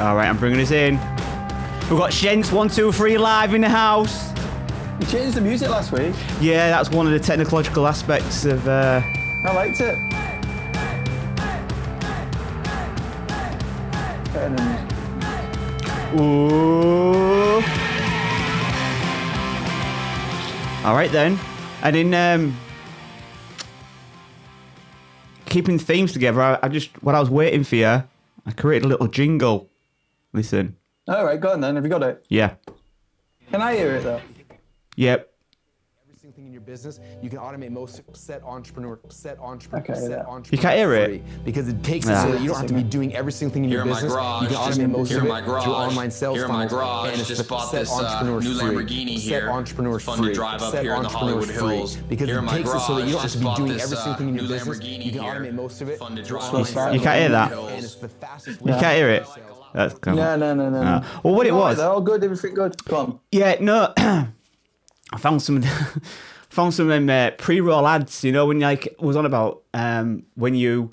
All right, I'm bringing us in. We've got Shents one two three live in the house. You changed the music last week. Yeah, that's one of the technological aspects of. Uh, I liked it. Ooh. All right then, and in um, keeping themes together, I, I just while I was waiting for you, I created a little jingle. Listen, All right, go on then. Have you got it? yeah, Can I hear it though? yep. every thing in your business, you can automate most set entrepreneur, set entrepreneur, Okay, set yeah. entrepreneur. You can't hear it? because it takes Ah. it so that you don't have to be doing every single thing in Here your in business. garage, you can just- automate most of in it garage, through online sales here in my garage, and just bought set this, uh, entrepreneurs new free. Lamborghini set here. entrepreneurs Fun to drive up set here in the entrepreneurs Hollywood free. Hills. Because Here it in my takes it so that you don't have to be doing this, every single uh, thing in your business. You can automate most of it Fun to drive. You can't hear that? And it's the fastest You can't hear it. That's cool. No, no, no, no. Ah. no. Well, what it All was- They're all good. Everything good. Come. on. Yeah, no. I found some. found some um, uh, pre-roll ads. You know when like was on about um, when you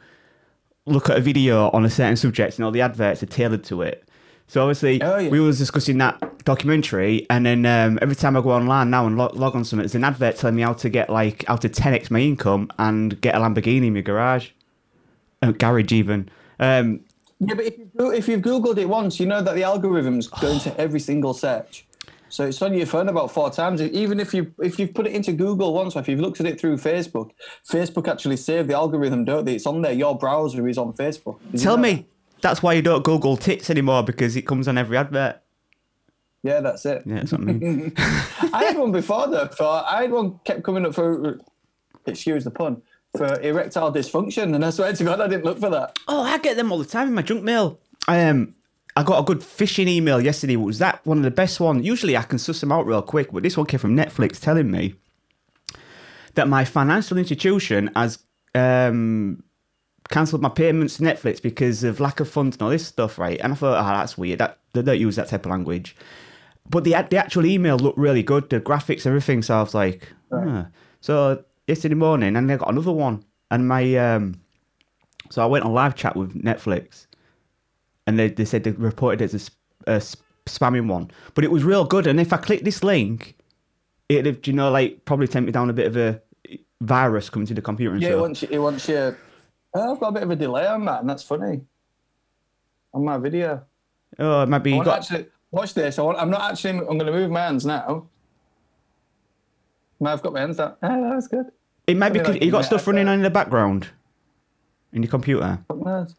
look at a video on a certain subject, you know the adverts are tailored to it. So obviously, Oh, yeah. we was discussing that documentary, and then um, every time I go online now and log, log on something, there's an advert telling me how to get like how to 10x my income and get a Lamborghini in my garage, uh, garage even. Um, Yeah, but if, you if you've Googled it once, you know that the algorithms go into every single search. So it's on your phone about four times. Even if you if you've put it into Google once, or if you've looked at it through Facebook, Facebook actually saved the algorithm, don't they? It's on there. Your browser is on Facebook. Did you tell know me that? that's why you don't Google tits anymore because it comes on every advert. Yeah, that's it. Yeah, that's what I mean. I had one before though. For I had one kept coming up for, excuse the pun, for erectile dysfunction, and I swear to God, I didn't look for that. Oh, I get them all the time in my junk mail. I um, I got a good phishing email yesterday. Was that one of the best ones? Usually I can suss them out real quick, but this one came from Netflix telling me that my financial institution has um cancelled my payments to Netflix because of lack of funds and all this stuff, right? And I thought, oh, that's weird. That they don't use that type of language. But the the actual email looked really good, the graphics, everything. So I was like, ah. so yesterday morning, and I got another one, and my um, so I went on live chat with Netflix, and they, they said they reported it as a, a spamming one, but it was real good. And if I click this link, it'd have, you know, like probably take me down a bit of a virus coming to the computer and Yeah, it stuff. wants you. It wants you. Oh, I've got a bit of a delay on that, and that's funny. On my video. Oh, it might be I got. actually watch this. I I'm not actually. I'm going to move my hands now. No, I've got my hands down. Ah, that was good. It might be because like you got that, stuff running uh, on in the background in your computer. Fuck knows.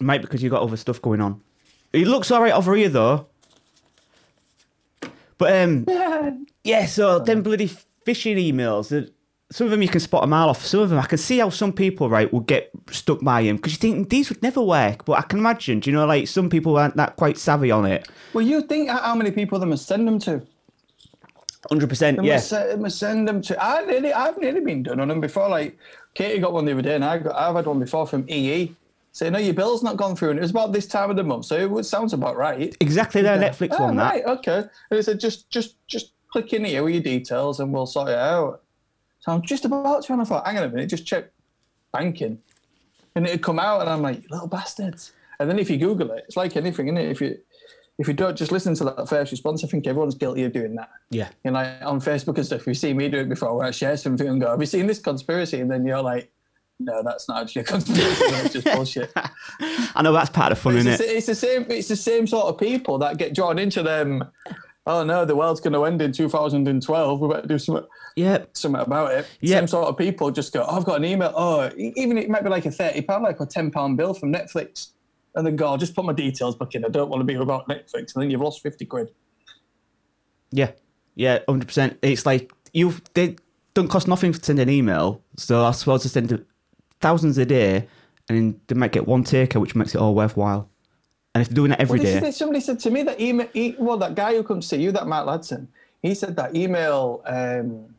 It might because you got other stuff going on. It looks all right over here though. But um, yeah. So them bloody phishing emails. Some of them you can spot a mile off. Some of them I can see how some people right will get stuck by them because you think these would never work. But I can imagine, do you know, like some people aren't that quite savvy on it. Well, you think how how many people they must send them to? Hundred percent. Yeah. must, must send them to. I nearly, I've nearly been done on them before. Like Katie got one the other day, and I got, I've had one before from EE saying, "No, your bill's not gone through," and it was about this time of the month, so it sounds about right. Exactly. Their Netflix Ah, one. That. right, okay. And it said, just, just, just click in here with your details, and we'll sort it out. So I'm just about to, and I thought, hang on a minute, just check banking, and it'd come out, and I'm like, little bastards. And then if you Google it, it's like anything, isn't it? If you if you don't just listen to that first response, I think everyone's guilty of doing that. Yeah. You know, like on Facebook and stuff, you see me do it before where I share something and go, Have you seen this conspiracy? And then you're like, No, that's not actually a conspiracy, that's just bullshit. I know that's part of the fun, It's, isn't the, it? it's the same. It's the same sort of people that get drawn into them. Oh no, the world's going to end in 2012. We better do something, Yeah. something about it. Yeah. Same sort of people just go. Oh, I've got an email. Oh, even it might be like a 30 pound, like a 10 pound bill from Netflix, and then go. I'll just put my details back in. I don't want to be about Netflix, and then you've lost 50 quid. Yeah, yeah, hundred percent. It's like you they don't cost nothing to send an email, so I suppose to send thousands a day, and they might get one taker, which makes it all worthwhile. And if they're doing it every Well, day. Somebody said to me that email. E- well, that guy who comes to you, that Matt Ladson, he said that email, um,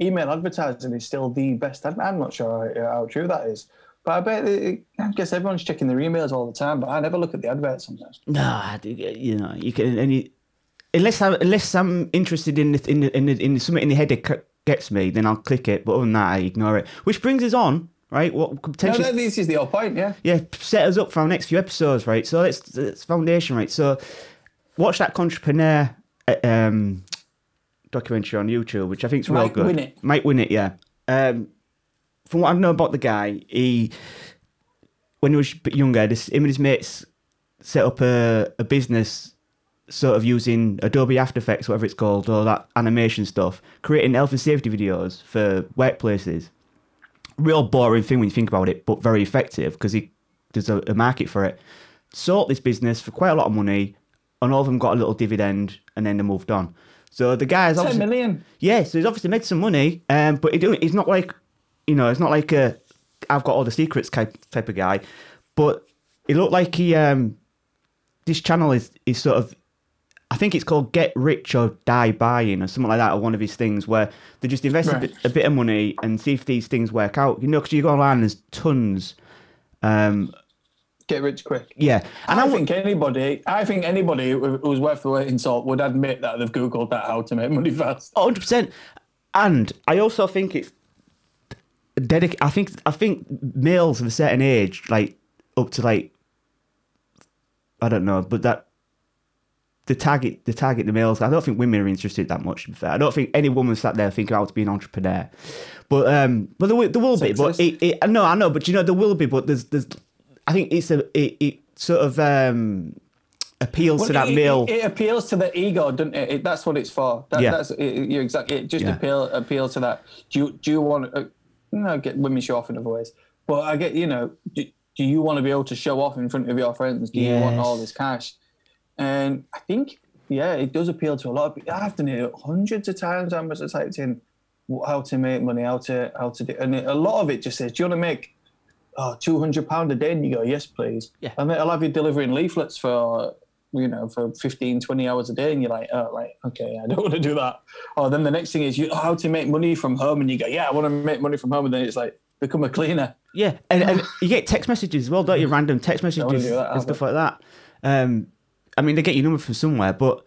email advertising is still the best. I'm, I'm not sure how, how true that is, but I bet. It, I guess everyone's checking their emails all the time, but I never look at the adverts sometimes. nah, you know, you can any unless I unless I'm interested in the, in the, in the, in something in the head that gets me, then I'll click it. But other than that, I ignore it. Which brings us on right? What could No, potentially no, this is the whole point. Yeah. yeah, set us up for our next few episodes, right? So it's it's foundation, right? So watch that entrepreneur uh, um, documentary on YouTube, which I think is real Might good. Win It. Mike Winnet, yeah. Um, from what I know about the guy, he when he was a bit younger, this him and his mates set up a, a business sort of using Adobe After Effects, whatever it's called, or that animation stuff, creating health and safety videos for workplaces real boring thing when you think about it, but very effective because he there's a, a market for it. Sold this business for quite a lot of money, and all of them got a little dividend, and then they moved on. So the guy's Ten obviously million. yeah, so he's obviously made some money, um, but he he's not like you know, it's not like a I've got all the secrets type type of guy, but it looked like he um this channel is is sort of I think it's called Get Rich or Die Buying or something like that, or one of his things where they just invest a, bit, a bit of money and see if these things work out. You know, because you go online, there's tons. Um, Get rich quick. yeah, and I, I, think anybody, I think anybody who's worth the weight in salt would admit that they've googled that how to make money fast. hundred percent. And I also think it's dedic. I think I think males of a certain age, like up to like, I don't know, but that the target the target the males. I don't think women are interested that much. To be fair, I don't think any woman sat there thinking how to be an entrepreneur. But um, but there, will- there will be. But it, it, no, I know. But you know, there will be. But there's there's. I think it's a it, it sort of um appeals to that it, male. It, appeals to the ego, doesn't it? it that's what it's for. That, Yeah. That's it, it- you exactly. It just Yeah. appeal appeal to that. Do you do you want? Uh, no, get women show off in other ways. But I get you know. Do, do you want to be able to show off in front of your friends? Do you want all this cash? And I think yeah, it does appeal to a lot of people. I've done it hundreds of times. I must have typed in how to make money, how to how to do, and a lot of it just says, "Do you want to make oh, two hundred pound a day?" And you go, "Yes, please." Yeah. And I'll have you delivering leaflets for you know for 15, 20 hours a day, and you're like, "Oh, like okay, I don't want to do that." Or then the next thing is you oh, how to make money from home, and you go, "Yeah, I want to make money from home," and then it's like become a cleaner. Yeah, and, and you get text messages as well, don't you? Random text messages do that and stuff like that. Um, I mean, they get your number from somewhere, but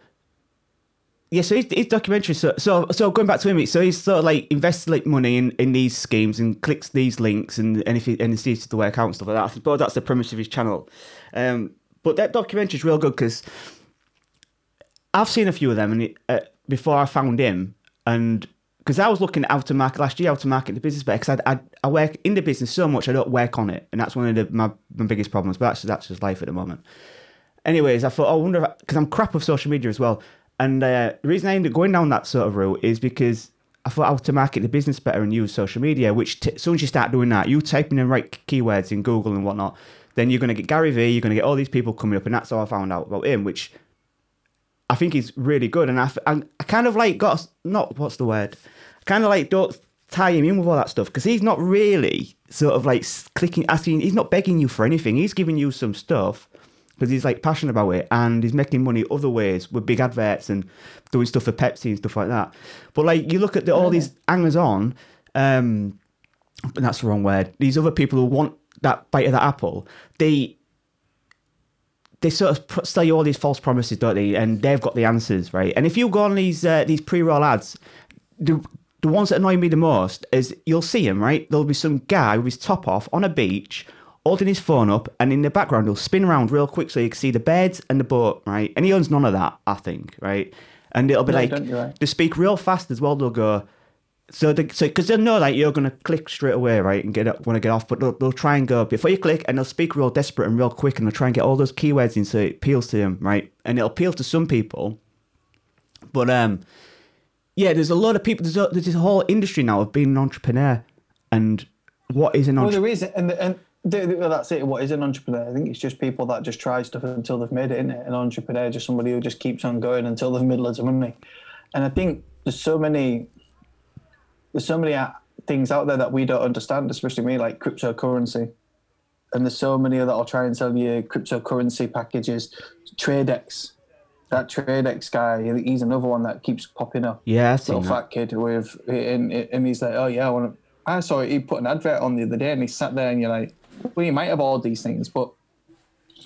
yeah. So his, his documentary. So, so so going back to him, so he's sort of like invests like money in, in these schemes and clicks these links and and if he, and he sees the work out and stuff like that. I suppose that's the premise of his channel. Um, but that documentary is real good because I've seen a few of them and it, uh, before I found him and because I was looking how to market last year, how to market the business better. Because I, I, I work in the business so much, I don't work on it, and that's one of the, my, my biggest problems. But that's that's just life at the moment. Anyways, I thought, oh, I wonder because I'm crap with social media as well. And uh, the reason I ended up going down that sort of route is because I thought how to market the business better and use social media. Which t- as soon as you start doing that, you typing in right keywords in Google and whatnot, then you're going to get Gary Vee, you're going to get all these people coming up, and that's how I found out about him. Which I think he's really good, and I, I, I kind of like got not what's the word, kind of like don't tie him in with all that stuff because he's not really sort of like clicking, asking, he's not begging you for anything. He's giving you some stuff because he's like passionate about it and he's making money other ways with big adverts and doing stuff for Pepsi and stuff like that. But like you look at the, all these hangers on, um, that's the wrong word. These other people who want that bite of that apple, they they sort of sell you all these false promises, don't they? And they've got the answers, right? And if you go on these uh, these pre-roll ads, the the ones that annoy me the most is you'll see him, right? There'll be some guy with his top off on a beach, holding his phone up, and in the background he'll spin around real quick so you can see the beds and the boat, right? And he owns none of that, I think, right? And it'll be No, like right? they speak real fast as well. They'll go. So, they, so because they'll know like you're gonna click straight away, right, and get up, want to get off, but they'll, they'll try and go before you click, and they'll speak real desperate and real quick, and they'll try and get all those keywords in so it appeals to them, right, and it'll appeal to some people, but um, yeah, there's a lot of people. There's a, there's this whole industry now of being an entrepreneur, and what is an entrepreneur? Well, there is, and and well, that's it. What is an entrepreneur? I think it's just people that just try stuff until they've made it. Isn't it? An entrepreneur is just somebody who just keeps on going until they've made loads of money. And I think there's so many, there's so many uh, things out there that we don't understand, especially me, like cryptocurrency. And there's so many other that'll try and sell you cryptocurrency packages, TradeX. That TradeX guy, he's another one that keeps popping up Yeah, I've little that. fat kid with and, and he's like, oh yeah, I want to. I saw he put an advert on the other day, and he sat there, and you're like, well, you might have all these things, but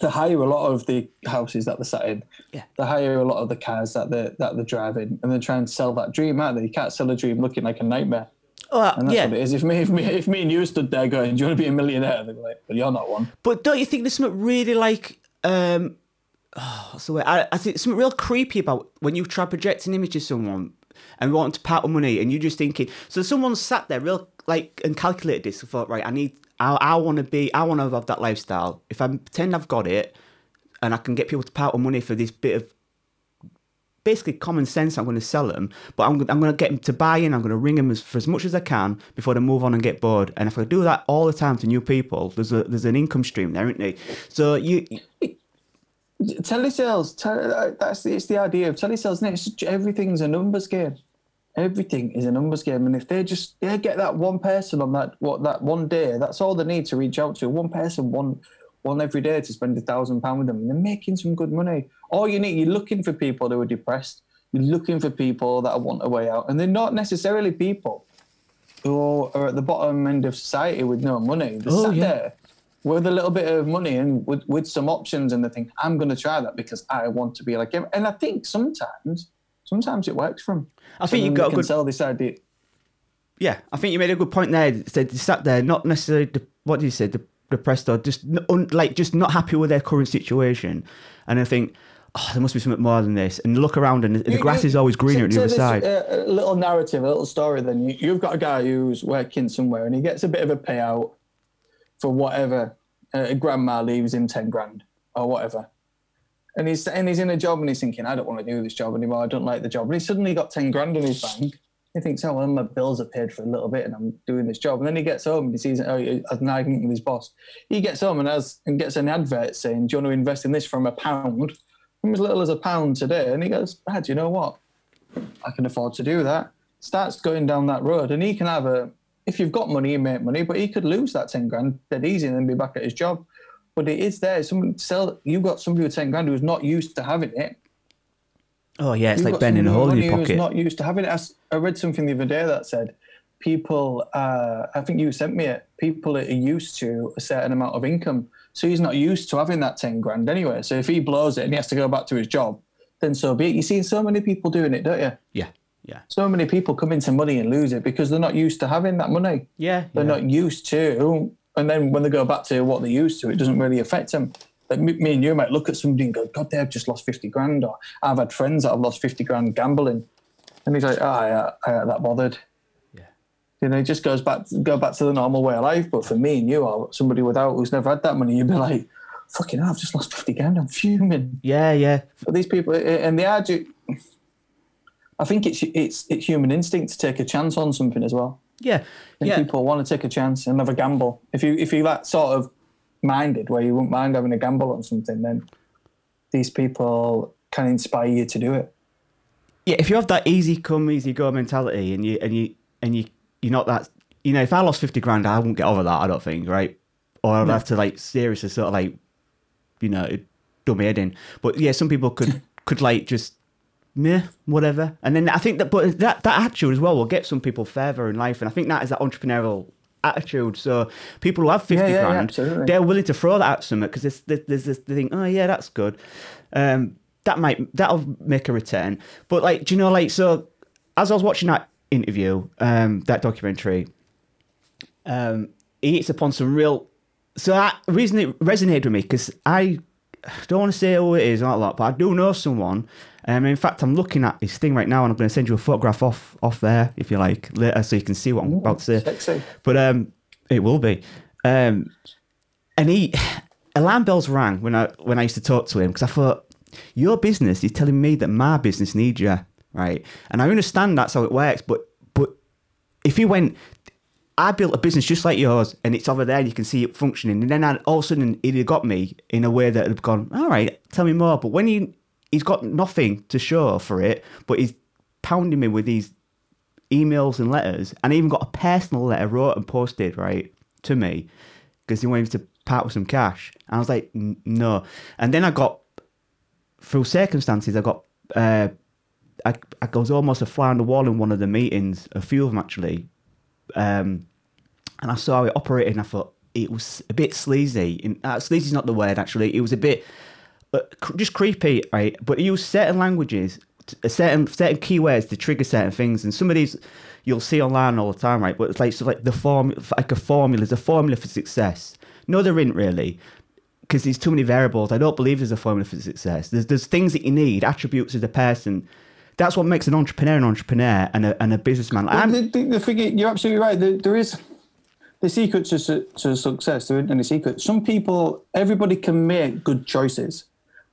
they hire a lot of the houses that they're sat in. Yeah. They hire a lot of the cars that they that they're driving, and they're trying to sell that dream, aren't they? You can't sell a dream looking like a nightmare. Uh, And that's yeah, what it is. If me, if me, if me and you stood there going, "Do you want to be a millionaire?" They'd be like, "Well, you're not one." but don't you think there's something really like um, oh, what's the way? I, I think something real creepy about when you try projecting images of someone and want to part with money, and you're just thinking. So someone sat there, real like, and calculated this. and thought, right, I need, I, I want to be, I want to have that lifestyle. If I pretend I've got it, and I can get people to part with money for this bit of basically common sense. I'm going to sell them, but I'm, I'm going to get them to buy in. I'm going to ring them as, for as much as I can before they move on and get bored. And if I do that all the time to new people, there's a there's an income stream there, isn't there? So you, Telesales, tele, uh, that's the, it's the idea of telesales. Isn't everything's a numbers game. Everything is a numbers game, and if they just they get that one person on that what that one day, that's all they need to reach out to. One person, one one every day to spend a thousand pound with them, and they're making some good money. All you need, you're looking for people who are depressed. You're looking for people that want a way out, and they're not necessarily people who are at the bottom end of society with no money. They're Oh, sat yeah. there with a little bit of money and with, with some options, and they think, I'm going to try that because I want to be like him. And I think sometimes, sometimes it works for them. I think you've got a good- sell this idea. yeah, I think you made a good point there. Said they sat there, not necessarily de- what did you say, de- depressed or just un- like just not happy with their current situation, and I think. Oh, there must be something more than this. And look around, and the You- grass you- is always greener so- on the other this, side. uh, A little narrative, a little story. Then you, you've got a guy who's working somewhere, and he gets a bit of a payout for whatever. Uh, grandma leaves him ten grand or whatever, and he's and he's in a job, and he's thinking, I don't want to do this job anymore. I don't like the job. And he suddenly got ten grand in his bank. He thinks, oh well, my bills are paid for a little bit, and I'm doing this job. And then he gets home and he sees oh, he has an argument with his boss. He gets home and has and gets an advert saying, do you want to invest in this from a pound? From as little as a pound today, and he goes, Brad, you know what? I can afford to do that. Starts going down that road, and he can have a. If you've got money, you make money, but he could lose that ten grand dead easy and then be back at his job. But it is there. Someone sell. You got somebody with ten grand who's not used to having it. oh yeah, it's You've like bending a hole in your pocket. Who's not used to having it. I read something the other day that said people. Uh, I think you sent me it. People are used to a certain amount of income, so he's not used to having that ten grand anyway. So if he blows it and he has to go back to his job, then so be it. You see so many people doing it, don't you? yeah, yeah, So many people come into money and lose it because they're not used to having that money. yeah. They're yeah. not used to, and then when they go back to what they're used to, it doesn't really affect them. Like me, me and you might look at somebody and go, "God, they've just lost fifty grand," or "I've had friends that have lost fifty grand gambling," and he's like, "Ah, I, I ain't that bothered." Yeah. You know, it just goes back go back to the normal way of life. But for me and you, or somebody without who's never had that money, you'd be like, "Fucking hell, I've just lost fifty grand. I'm fuming." yeah, yeah. But these people, and they are. I think it's it's it's human instinct to take a chance on something as well. Yeah, And yeah. people want to take a chance and have a gamble. If you if you that sort of minded where you wouldn't mind having a gamble on something, then these people can inspire you to do it. yeah, if you have that easy come, easy go mentality, and you and you and you you're not that, you know, if I lost fifty grand, I wouldn't get over that. I don't think, right? Or I'd have to like seriously sort of like, you know, dumb head in. But yeah, some people could could like just, meh, whatever. And then I think that, but that that attitude as well will get some people further in life, and I think that is that entrepreneurial attitude. So people who have fifty Yeah, yeah, yeah, grand, absolutely. they're willing to throw that at something because there's, this they think, oh yeah, that's good. Um, that might that'll make a return. But like, do you know, like, so as I was watching that interview, um, that documentary, um, he hits upon some real. So that reason it resonated with me because I don't want to say who it is not that, but I do know someone. Um, in fact, I'm looking at his thing right now, and I'm going to send you a photograph off off there if you like later, so you can see what I'm about to say. Sexy. But um, it will be. Um, and he alarm bells rang when I when I used to talk to him because I thought your business is telling me that my business needs you, right? And I understand that's how it works, but but if he went, I built a business just like yours, and it's over there, and you can see it functioning, and then I, all of a sudden he'd have got me in a way that had gone, all right, tell me more. But when he he's got nothing to show for it, but he's pounding me with these emails and letters, and I even got a personal letter wrote and posted right to me because he wanted me to part with some cash. And I was like, no. And then I got through circumstances, I got uh, I I was almost a fly on the wall in one of the meetings, a few of them actually, um, and I saw it operating. I thought it was a bit sleazy. Uh, sleazy's not the word actually. It was a bit just creepy, right? But he used certain languages a uh, certain certain keywords to trigger certain things, and some of these you'll see online all the time, right? But it's like so like the form like a formula. There's a formula for success. No, there isn't really. Because there's too many variables. I don't believe there's a formula for success. There's there's things that you need, attributes as a person. That's what makes an entrepreneur an entrepreneur and a, and a businessman. I'm, the, the, the thing, is- you're absolutely right. There, there is the secret to, su- to success. There isn't any secret. Some people, everybody can make good choices,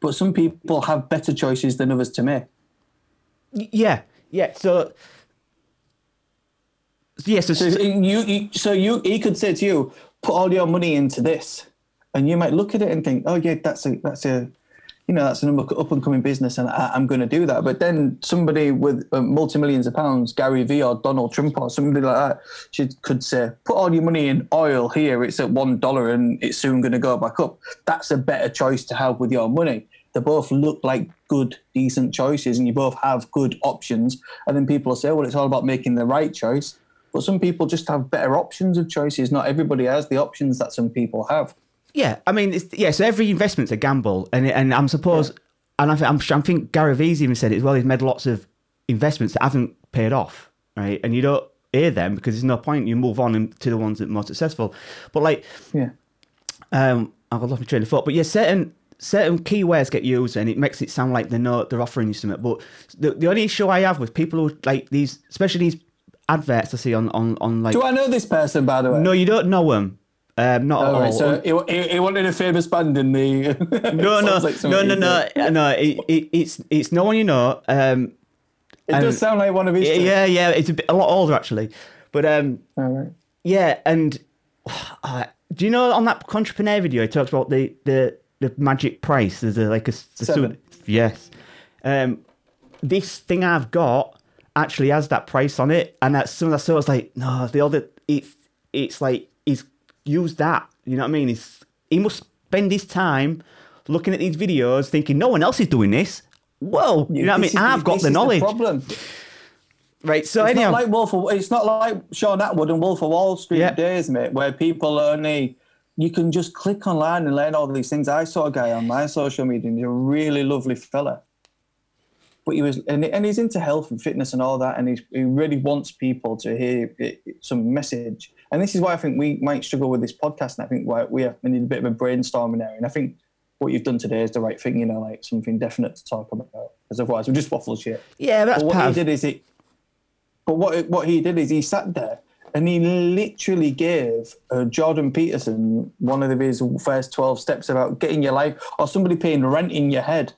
but some people have better choices than others to make. yeah, yeah. So, yeah, so, So you, you, so you, he could say to you, put all your money into this, and you might look at it and think, oh yeah, that's a, that's a, you know, that's an up and coming business, and I, I'm going to do that. But then somebody with uh, multi millions of pounds, Gary Vee or Donald Trump or somebody like that, should, could say, put all your money in oil here. It's at one dollar, and it's soon going to go back up. That's a better choice to have with your money. They both look like good, decent choices, and you both have good options. And then people will say, well, it's all about making the right choice. But some people just have better options of choices. Not everybody has the options that some people have. Yeah, I mean, it's, yeah. So every investment's a gamble, and and I'm suppose, and I think I'm, I think Gary Vee's even said it as well. He's made lots of investments that haven't paid off, right? And you don't hear them because there's no point. You move on to the ones that are more successful. But like, Yeah. um, I've lost my train of thought. But yeah, certain certain keywords get used, and it makes it sound like they're not they're offering you something. But the the only issue I have with people who like these, especially these adverts I see on on on like, Do I know this person, by the way? no, you don't know them. Um, not at All right, so he, he, he wanted a famous band in the. no, no, like no, something no, no, no. It, it, it's it's no one you know. Um, It does sound like one of his. yeah, yeah, yeah. It's a, bit, a lot older actually, but um, All right. yeah. And uh, do you know on that entrepreneur video, he talks about the the the magic price. There's a, like a, the Seven. yes. Um, this thing I've got actually has that price on it, and that's some of the so I was like, no, the other it's it's like he's used that. You know what I mean? He's he must spend his time looking at these videos, thinking no one else is doing this. Whoa, you know what I mean? Is- I've got this the knowledge, problem. right? So It's anyhow, not like Wolf. Of, it's not like Shaun Attwood and Wolf of Wall Street Yeah. days, mate, where people only you can just click online and learn all these things. I saw a guy on my social media, and he's a really lovely fella. But he was, and, and he's into health and fitness and all that, and he's, he really wants people to hear some message. And this is why I think we might struggle with this podcast, and I think why we have we need a bit of a brainstorming area. And I think what you've done today is the right thing, you know, like something definite to talk about. Because otherwise, we're just waffle shit. yeah, that's But what part he did is he, but what what he did is he sat there and he literally gave uh, Jordan Peterson one of his first twelve steps about getting your life or somebody paying rent in your head.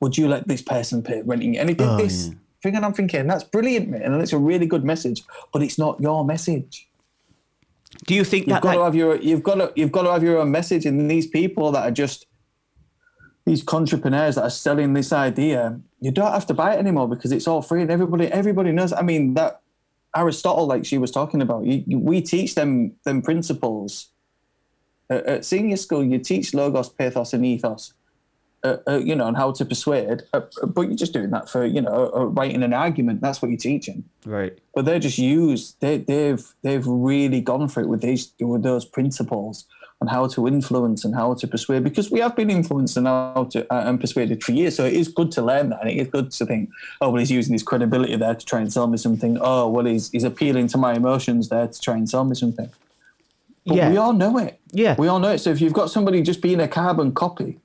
Would you let this person pay rent in? your- And he did Oh, this yeah. thing, and I'm thinking that's brilliant, man, and it's a really good message. But it's not your message. Do you think You've that, got to have your you've got to you've got to have your own message. And these people that are just these entrepreneurs that are selling this idea, you don't have to buy it anymore because it's all free and everybody everybody knows. I mean that Aristotle, like she was talking about, you, you- we teach them them principles at, at senior school. You teach logos, pathos, and ethos. Uh, uh, you know, and how to persuade, uh, but you're just doing that for you know uh, writing an argument. That's what you're teaching right? but they're just used. They, they've they've really gone for it with these with those principles on how to influence and how to persuade. Because we have been influenced and how to uh, and persuaded for years, so it is good to learn that. And it is good to think, oh, well, he's using his credibility there to try and sell me something. Oh, well, he's he's appealing to my emotions there to try and sell me something. But Yeah. we all know it. Yeah. we all know it. So if you've got somebody just being a carbon copy,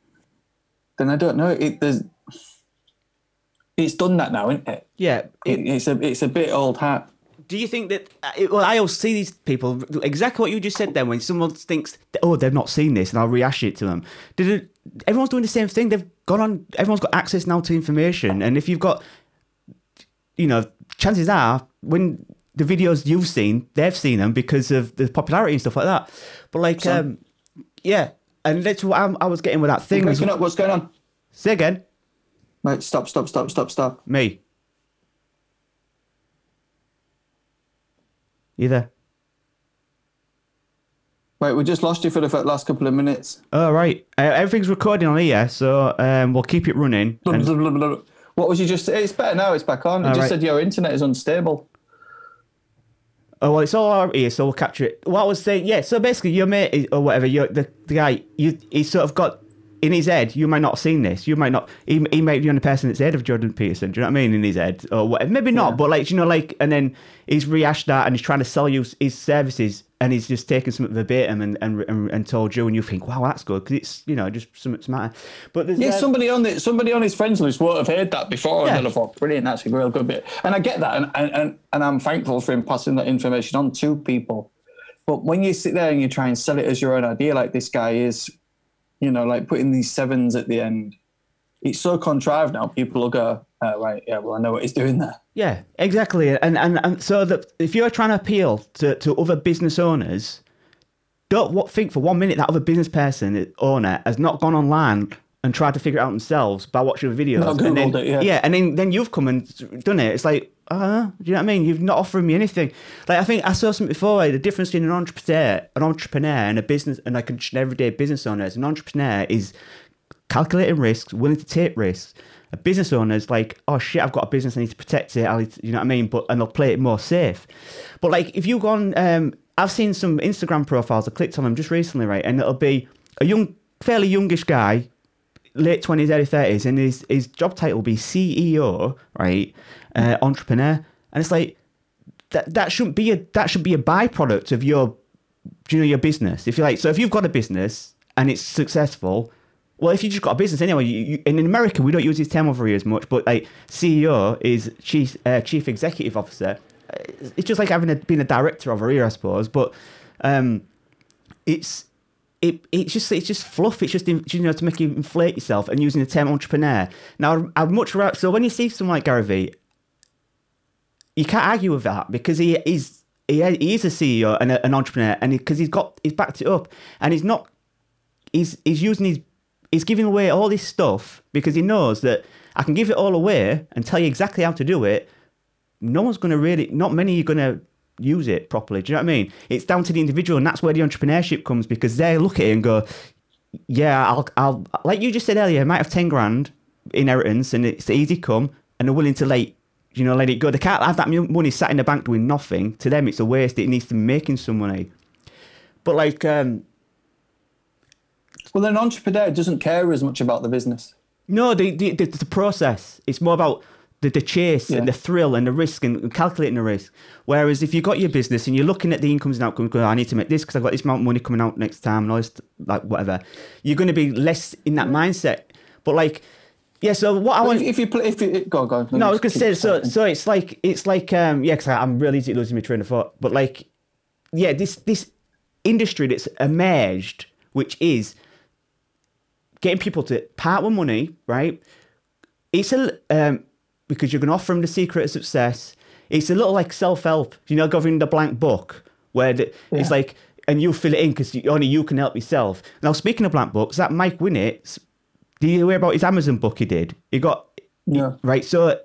then I don't know. It there's it's done that now, isn't it? Yeah. it it's a it's a bit old hat. Do you think that? uh, Well, I always see these people exactly what you just said. Then, when someone thinks, "Oh, they've not seen this," and I'll rehash it to them. Did it, everyone's doing the same thing? They've gone on. Everyone's got access now to information, and if you've got, you know, chances are when the videos you've seen, they've seen them because of the popularity and stuff like that. But like, um, yeah, and that's what I'm, I was getting with that thing. Breaking up, what's going on? Say again, Right, stop, stop, stop, stop, stop. me. You there? Wait, we just lost you for the last couple of minutes. All right. Uh, everything's recording on here, so um, we'll keep it running. Blah, blah, blah. What was you just? It's better now. It's back on. It All just right. said your internet is unstable. Oh well, it's all out here, so we'll capture it. What I was saying, yeah. So basically, your mate is- or whatever, you the, the guy, you he sort of got in his head, you might not have seen this. You might not. He, he might be the only person that's heard of Jordan Peterson. Do you know what I mean? In his head, or whatever. Maybe not, but like you know, like, and then he's rehashed that and he's trying to sell you his services, and he's just taken something verbatim and and, and, and told you, and you think, wow, that's good because it's you know just something smarter. But there's Yeah, uh, somebody on the somebody on his friends list would have heard that before, Yeah. and they'd have thought, "Brilliant, that's a real good bit." And I get that, and, and and and I'm thankful for him passing that information on to people. But when you sit there and you try and sell it as your own idea, like this guy is, you know, like putting these sevens at the end, it's so contrived now. People will go, oh, "Right, yeah, well, I know what he's doing there." Yeah, exactly. And and, and so that if you're trying to appeal to, to other business owners, don't what, think for one minute that other business person owner has not gone online and tried to figure it out themselves by watching the videos. Not and then, it, yeah. and then then you've come and done it. It's like, uh, do you know what I mean? You've not offered me anything. Like I think I saw something before. Like, the difference between an entrepreneur, an entrepreneur, and a business, and like an everyday business owner. Is an entrepreneur is calculating risks, willing to take risks. A business owner is like, oh shit, I've got a business, I need to protect it. I need to- you know what I mean? But and they'll play it more safe. But like, if you go on, um, I've seen some Instagram profiles. I clicked on them just recently, right? And it'll be a young, fairly youngish guy, late twenties, early thirties, and his his job title will be CEO, right? Uh, entrepreneur, and it's like that that shouldn't be a that should be a byproduct of your you know your business if you like so if you've got a business and it's successful well if you just got a business anyway you, you, in america we don't use this term over here as much but like ceo is chief uh, chief executive officer Uh, it's just like having a, a director over here i suppose but um it's it, it's just it's just fluff. It's just you know to make you inflate yourself and using the term entrepreneur. Now I'd much rather. So when you see someone like Gary Vee, you can't argue with that because he is he, he is a CEO and an entrepreneur, and because he's got he's backed it up, and he's not he's he's using his he's giving away all this stuff because he knows that I can give it all away and tell you exactly how to do it. No one's going to really, not many are going to use it properly. Do you know what I mean? It's down to the individual, and that's where the entrepreneurship comes because they look at it and go, "Yeah, I'll, I'll." Like you just said earlier, I might have ten grand inheritance, and it's easy come, and they're willing to like, you know, let it go. They can't have that money sat in the bank doing nothing. To them, it's a waste. It needs to be making some money. But like, um, Well, an entrepreneur doesn't care as much about the business. No, the the, the, the process. It's more about the, the chase Yeah. and the thrill and the risk and, calculating the risk. Whereas if you've got your business and you're looking at the incomes and outcomes, going, I need to make this because I've got this amount of money coming out next time and all this, like whatever, you're going to be less in that mindset. But like, yeah. So what I want. if, if you play, if you go on, go on. No, I was gonna say so. So it's like it's like um yeah, because I'm really easy losing my train of thought. But like, yeah, this this industry that's emerged, which is getting people to part with money, right? It's a um because you're gonna offer them the secret of success. It's a little like self help, you know, giving the blank book where the, Yeah. it's like. And you fill it in because only you can help yourself. Now, speaking of blank books, that Mike Winnet, do you hear about his Amazon book he did? He got yeah. right. So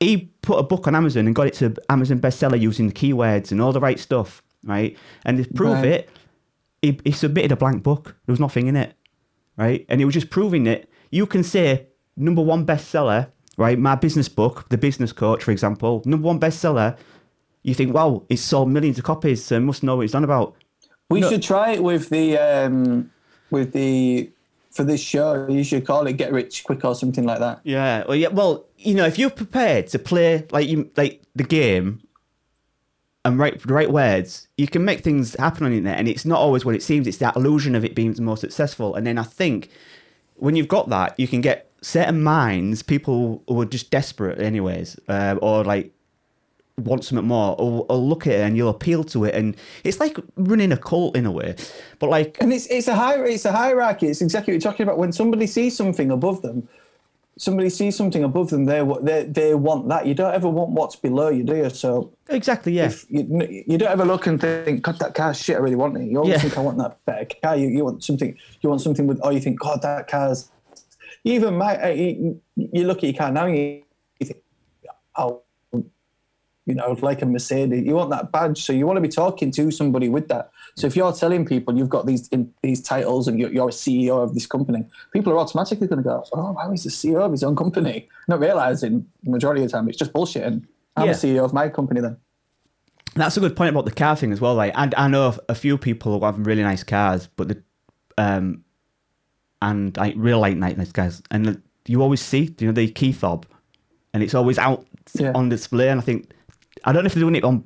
he put a book on Amazon and got it to Amazon bestseller using the keywords and all the right stuff, right? And to prove Right. it, he, he submitted a blank book. There was nothing in it, right? And he was just proving it. you can say number one bestseller, right? My business book, The Business Coach, for example, number one bestseller. You think, wow, it's sold millions of copies, so must know what it's on about. We No. should try it with the um, with the for this show. You should call it "Get Rich Quick" or something like that. Yeah, well, yeah, well, you know, if you're prepared to play like you like the game and write the right words, you can make things happen on the internet, and it's not always what it seems. It's that illusion of it being more successful, and then I think when you've got that, you can get certain minds, people who are just desperate, anyways, uh, or like want something more, or, or look at it and you'll appeal to it, and it's like running a cult in a way. But like, And it's it's a high it's a hierarchy. It's exactly what you're talking about. When somebody sees something above them, somebody sees something above them, they they they want that. You don't ever want what's below you, do you? So exactly, yeah. you, you don't ever look and think, God, that car's shit. I really want it. You always Yeah. think, I want that better car. You, you want something. You want something with. Or you think, God, that car's. You even might. uh, You, you look at your car now. And you think, oh, you know, like a Mercedes. You want that badge, so you want to be talking to somebody with that. So if you're telling people you've got these in, these titles and you're, you're a CEO of this company, people are automatically going to go, "Oh, wow, he's the CEO of his own company," not realizing the majority of the time it's just bullshit. And I'm Yeah. a CEO of my company then. That's a good point about the car thing as well. Like, I, I know a few people who have really nice cars, but the, um, and like real late night nice guys, and you always see you know the key fob, and it's always out Yeah. on display. And I think I don't know if they're doing it on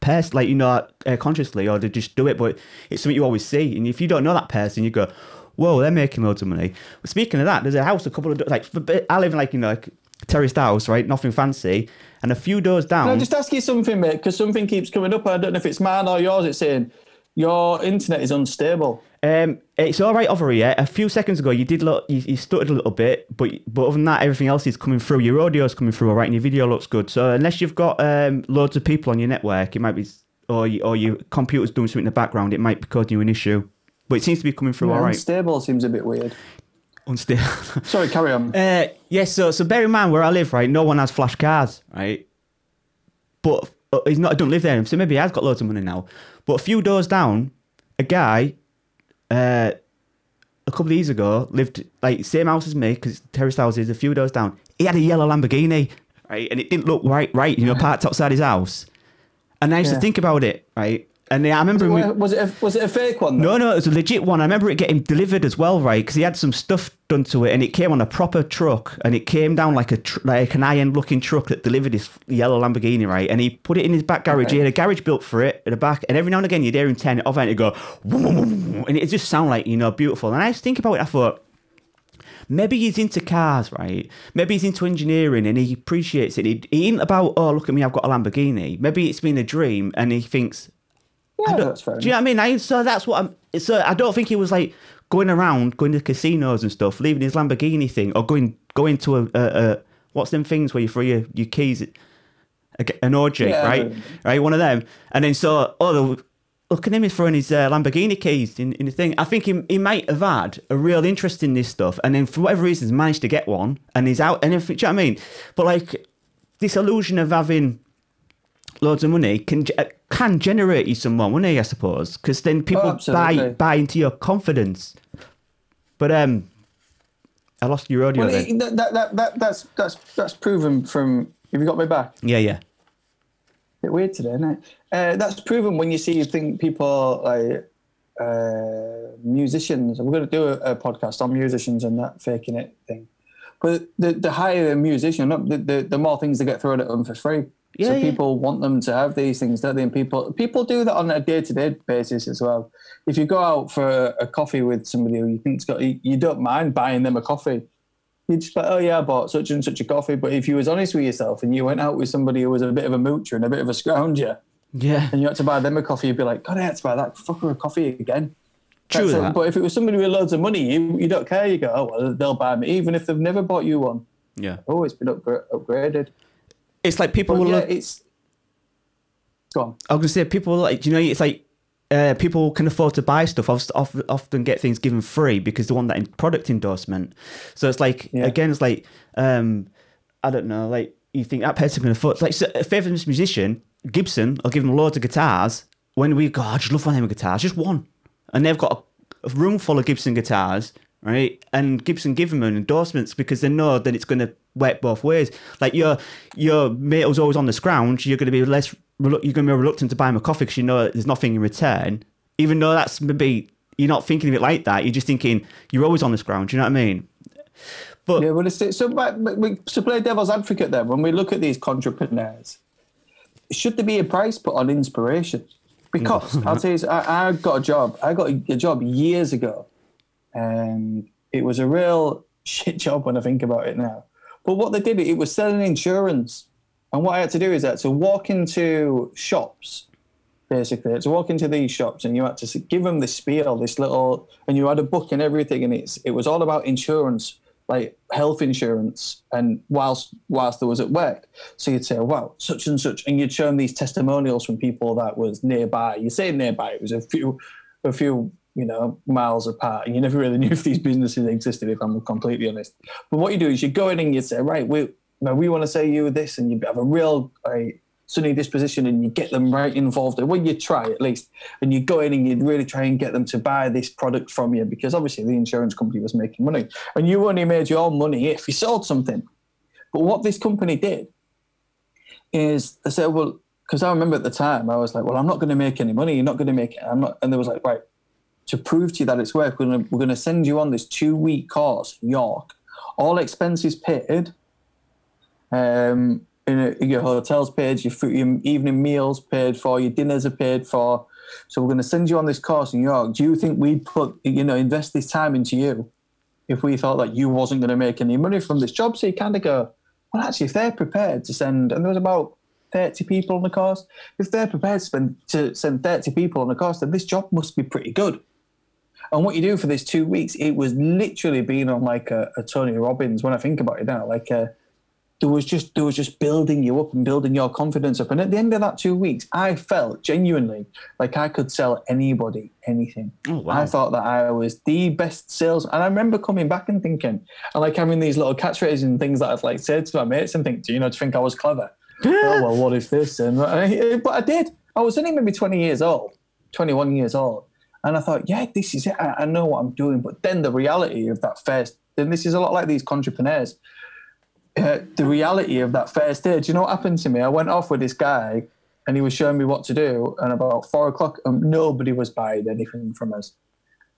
purpose, like you know, uh, consciously, or they just do it, but it's something you always see. And if you don't know that person, you go, "Whoa, they're making loads of money." But speaking of that, there's a house a couple of like I live in like you know like terraced house, right? Nothing fancy, and a few doors down. Can I just ask you something, mate? Because something keeps coming up. I don't know if it's mine or yours. It's saying your internet is unstable. Um, it's all right over here. A few seconds ago, you did look, you, you stuttered a little bit, but but other than that, everything else is coming through. Your audio is coming through all right, and your video looks good. So unless you've got um, loads of people on your network, it might be, or you, or your computer's doing something in the background, it might be causing you an issue. But it seems to be coming through all right. Unstable seems a bit weird. Unstable. Sorry, carry on. Uh, yes, so so bear in mind where I live, right? No one has flash cars, right? But uh, he's not. I don't live there, so maybe he has got loads of money now. But a few doors down, a guy, uh, a couple of years ago, lived like same house as me because terraced houses. A few doors down, he had a yellow Lamborghini, right, and it didn't look right, right, you know, parked outside his house. And I used Yeah. to think about it, right, and I remember we, was it a, was it a fake one? though? no, no, it was a legit one. I remember it getting delivered as well, right? Because he had some stuff done to it, and it came on a proper truck, and it came down like a tr- like an high-end looking truck that delivered this yellow Lamborghini, right? And he put it in his back garage. He had a garage built for it at the back, and every now and again you'd hear him turn it off, and it'd go, and it just sound like you know beautiful. And I just think about it. I thought. Maybe he's into cars, right? Maybe he's into engineering and he appreciates it. He, he ain't about, oh, look at me, I've got a Lamborghini. Maybe it's been a dream and he thinks, Yeah, don't- that's fair. do you know what I mean? I, so that's what I'm. So I don't think he was like going around, going to casinos and stuff, leaving his Lamborghini thing, or going going to a, a, a what's them things where you throw your, your keys, an orgy, Yeah, right? Right, one of them, and then so oh, the, look at him, he's throwing his uh, Lamborghini keys in, in the thing. I think he, he might have had a real interest in this stuff, and then for whatever reasons managed to get one, and he's out, and everything. Do you know what I mean? But like this illusion of having loads of money can uh, can generate you some more money, I suppose, because then people Oh, buy buy into your confidence. But um, I lost your audio. Well, it, that, that, that, that, that's that's that's proven from. Have you got me back? yeah, yeah, bit weird today, isn't it? Uh, that's proven when you see you think people like uh, musicians. We're going to do a, a podcast on musicians and that faking it thing. But the, the higher a musician, the, the the more things they get thrown at them for free. Yeah, so yeah. people want them to have these things, don't they? And people people do that on a day to day basis as well. If you go out for a, coffee with somebody who you think's got, you, you don't mind buying them a coffee. You just like, oh yeah, I bought such and such a coffee. But if you was honest with yourself and you went out with somebody who was a bit of a moocher and a bit of a scrounger, yeah. and you had to buy them a coffee, you'd be like, God, I had to buy that fucker a coffee again. True. But if it was somebody with loads of money, you, you don't care. You go, oh, well, they'll buy me, even if they've never bought you one. Yeah, Oh, it's been upgra- upgraded. It's like people But will yeah, look. it's. Go on. I was gonna say people like you know it's like uh, people can afford to buy stuff. Of, of, often get things given free because they want that product endorsement. So it's like Yeah. again, it's like um, I don't know, like you think that person can afford. It's like so a famous musician, Gibson, I'll give them loads of guitars. When we go, "Oh, I just love one of them guitars, just one, and they've got a room full of Gibson guitars, right? And Gibson give them endorsements because they know that it's going to work both ways. Like your your mate who's always on the scrounge, you're going to be less you're going to be reluctant to buy him a coffee because you know there's nothing in return. Even though that's maybe you're not thinking of it like that, you're just thinking you're always on the scrounge. You know what I mean? But Yeah, well, it's, so, but, but, but to play devil's advocate then when we look at these entrepreneurs, should there be a price put on inspiration? Because I'll tell you, I, I got a job. I got a job years ago, and it was a real shit job when I think about it now. But what they did, it was selling insurance, and what I had to do is I had to walk into shops basically. To walk into these shops and you had to give them this spiel, this little, and you had a book and everything, and it's it was all about insurance, like health insurance, and whilst whilst I was at work. So you'd say, "Wow, such and such," and you'd show them these testimonials from people that was nearby. You say nearby, it was a few, a few. You know, miles apart, and you never really knew if these businesses existed. If I'm completely honest, but what you do is you go in and you say, right, we, now we want to say you this, and you have a real like, sunny disposition and you get them right involved. And when you try at least, and you go in and you really try and get them to buy this product from you because obviously the insurance company was making money and you only made your money if you sold something. But what this company did is they said, well, because I remember at the time I was like, well, I'm not going to make any money. You're not going to make it. I'm not. And they was like, right, to prove to you that it's work, we're gonna, we're gonna send you on this two week course in York, all expenses paid. Um, a, your hotels paid, your, food, your evening meals paid for, your dinners are paid for. So we're going to send you on this course in York. Do you think we'd put, you know, invest this time into you if we thought that you wasn't going to make any money from this job? So you kind of go, well, actually, if they're prepared to send, and there was about 30 people on the course, if they're prepared to, spend, to send 30 people on the course, then this job must be pretty good. And what you do for this two weeks, it was literally being on like a, a Tony Robbins. When I think about it now, like a, there was just there was just building you up and building your confidence up. And at the end of that two weeks, I felt genuinely like I could sell anybody anything. Oh, wow. I thought that I was the best sales. And I remember coming back and thinking, and like having these little catchphrases and things that I'd like said to my mates and think, do you know, to think I was clever? oh well, what if this? And I, but I did. I was only maybe twenty years old, twenty-one years old, and I thought, yeah, this is it. I, I know what I'm doing. But then the reality of that first, then this is a lot like these entrepreneurs. Uh, the reality of that first day. Do you know what happened to me? I went off with this guy, and he was showing me what to do. And about four o'clock, um, nobody was buying anything from us.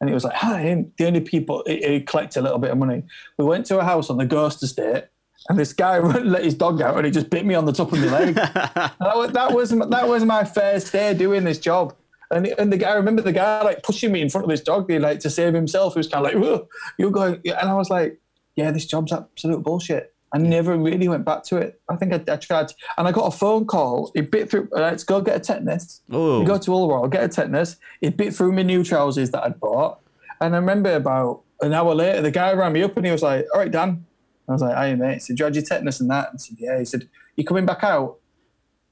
And he was like, "Hi." The only people he, collected a little bit of money. We went to a house on the Ghost Estate, and this guy let his dog out, and he just bit me on the top of my leg. that, was, that was that was my first day doing this job. And, and the guy, I remember the guy like pushing me in front of this dog, being like to save himself. He was kind of like, Whoa, "You're going," and I was like, "Yeah, this job's absolute bullshit." I never really went back to it. I think I, I tried, and I got a phone call. He bit through. Let's go get a tetanus. Oh. You go to Ulro, get a tetanus. He bit through my new trousers that I'd bought, and I remember about an hour later, the guy rang me up and he was like, "All right, Dan." I was like, "Hey, mate." He said, "You had your tetanus and that?" I said, "Yeah." He said, "You coming back out?"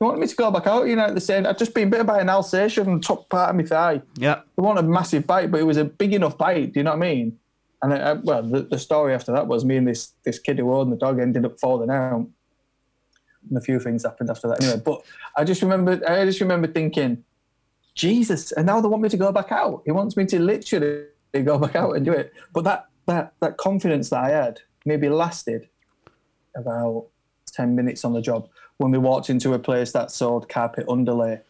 You want me to go back out? You know, at the same. I'd just been bitten by an Alsatian on the top part of my thigh. yeah. It wasn't a massive bite, but it was a big enough bite. Do you know what I mean? And I, I, well, the, the story after that was me and this this kid who owned the dog ended up falling out, and a few things happened after that. Anyway, but I just remember, I just remember thinking, Jesus! And now they want me to go back out. He wants me to literally go back out and do it. But that that that confidence that I had maybe lasted about ten minutes on the job when we walked into a place that sold carpet underlay.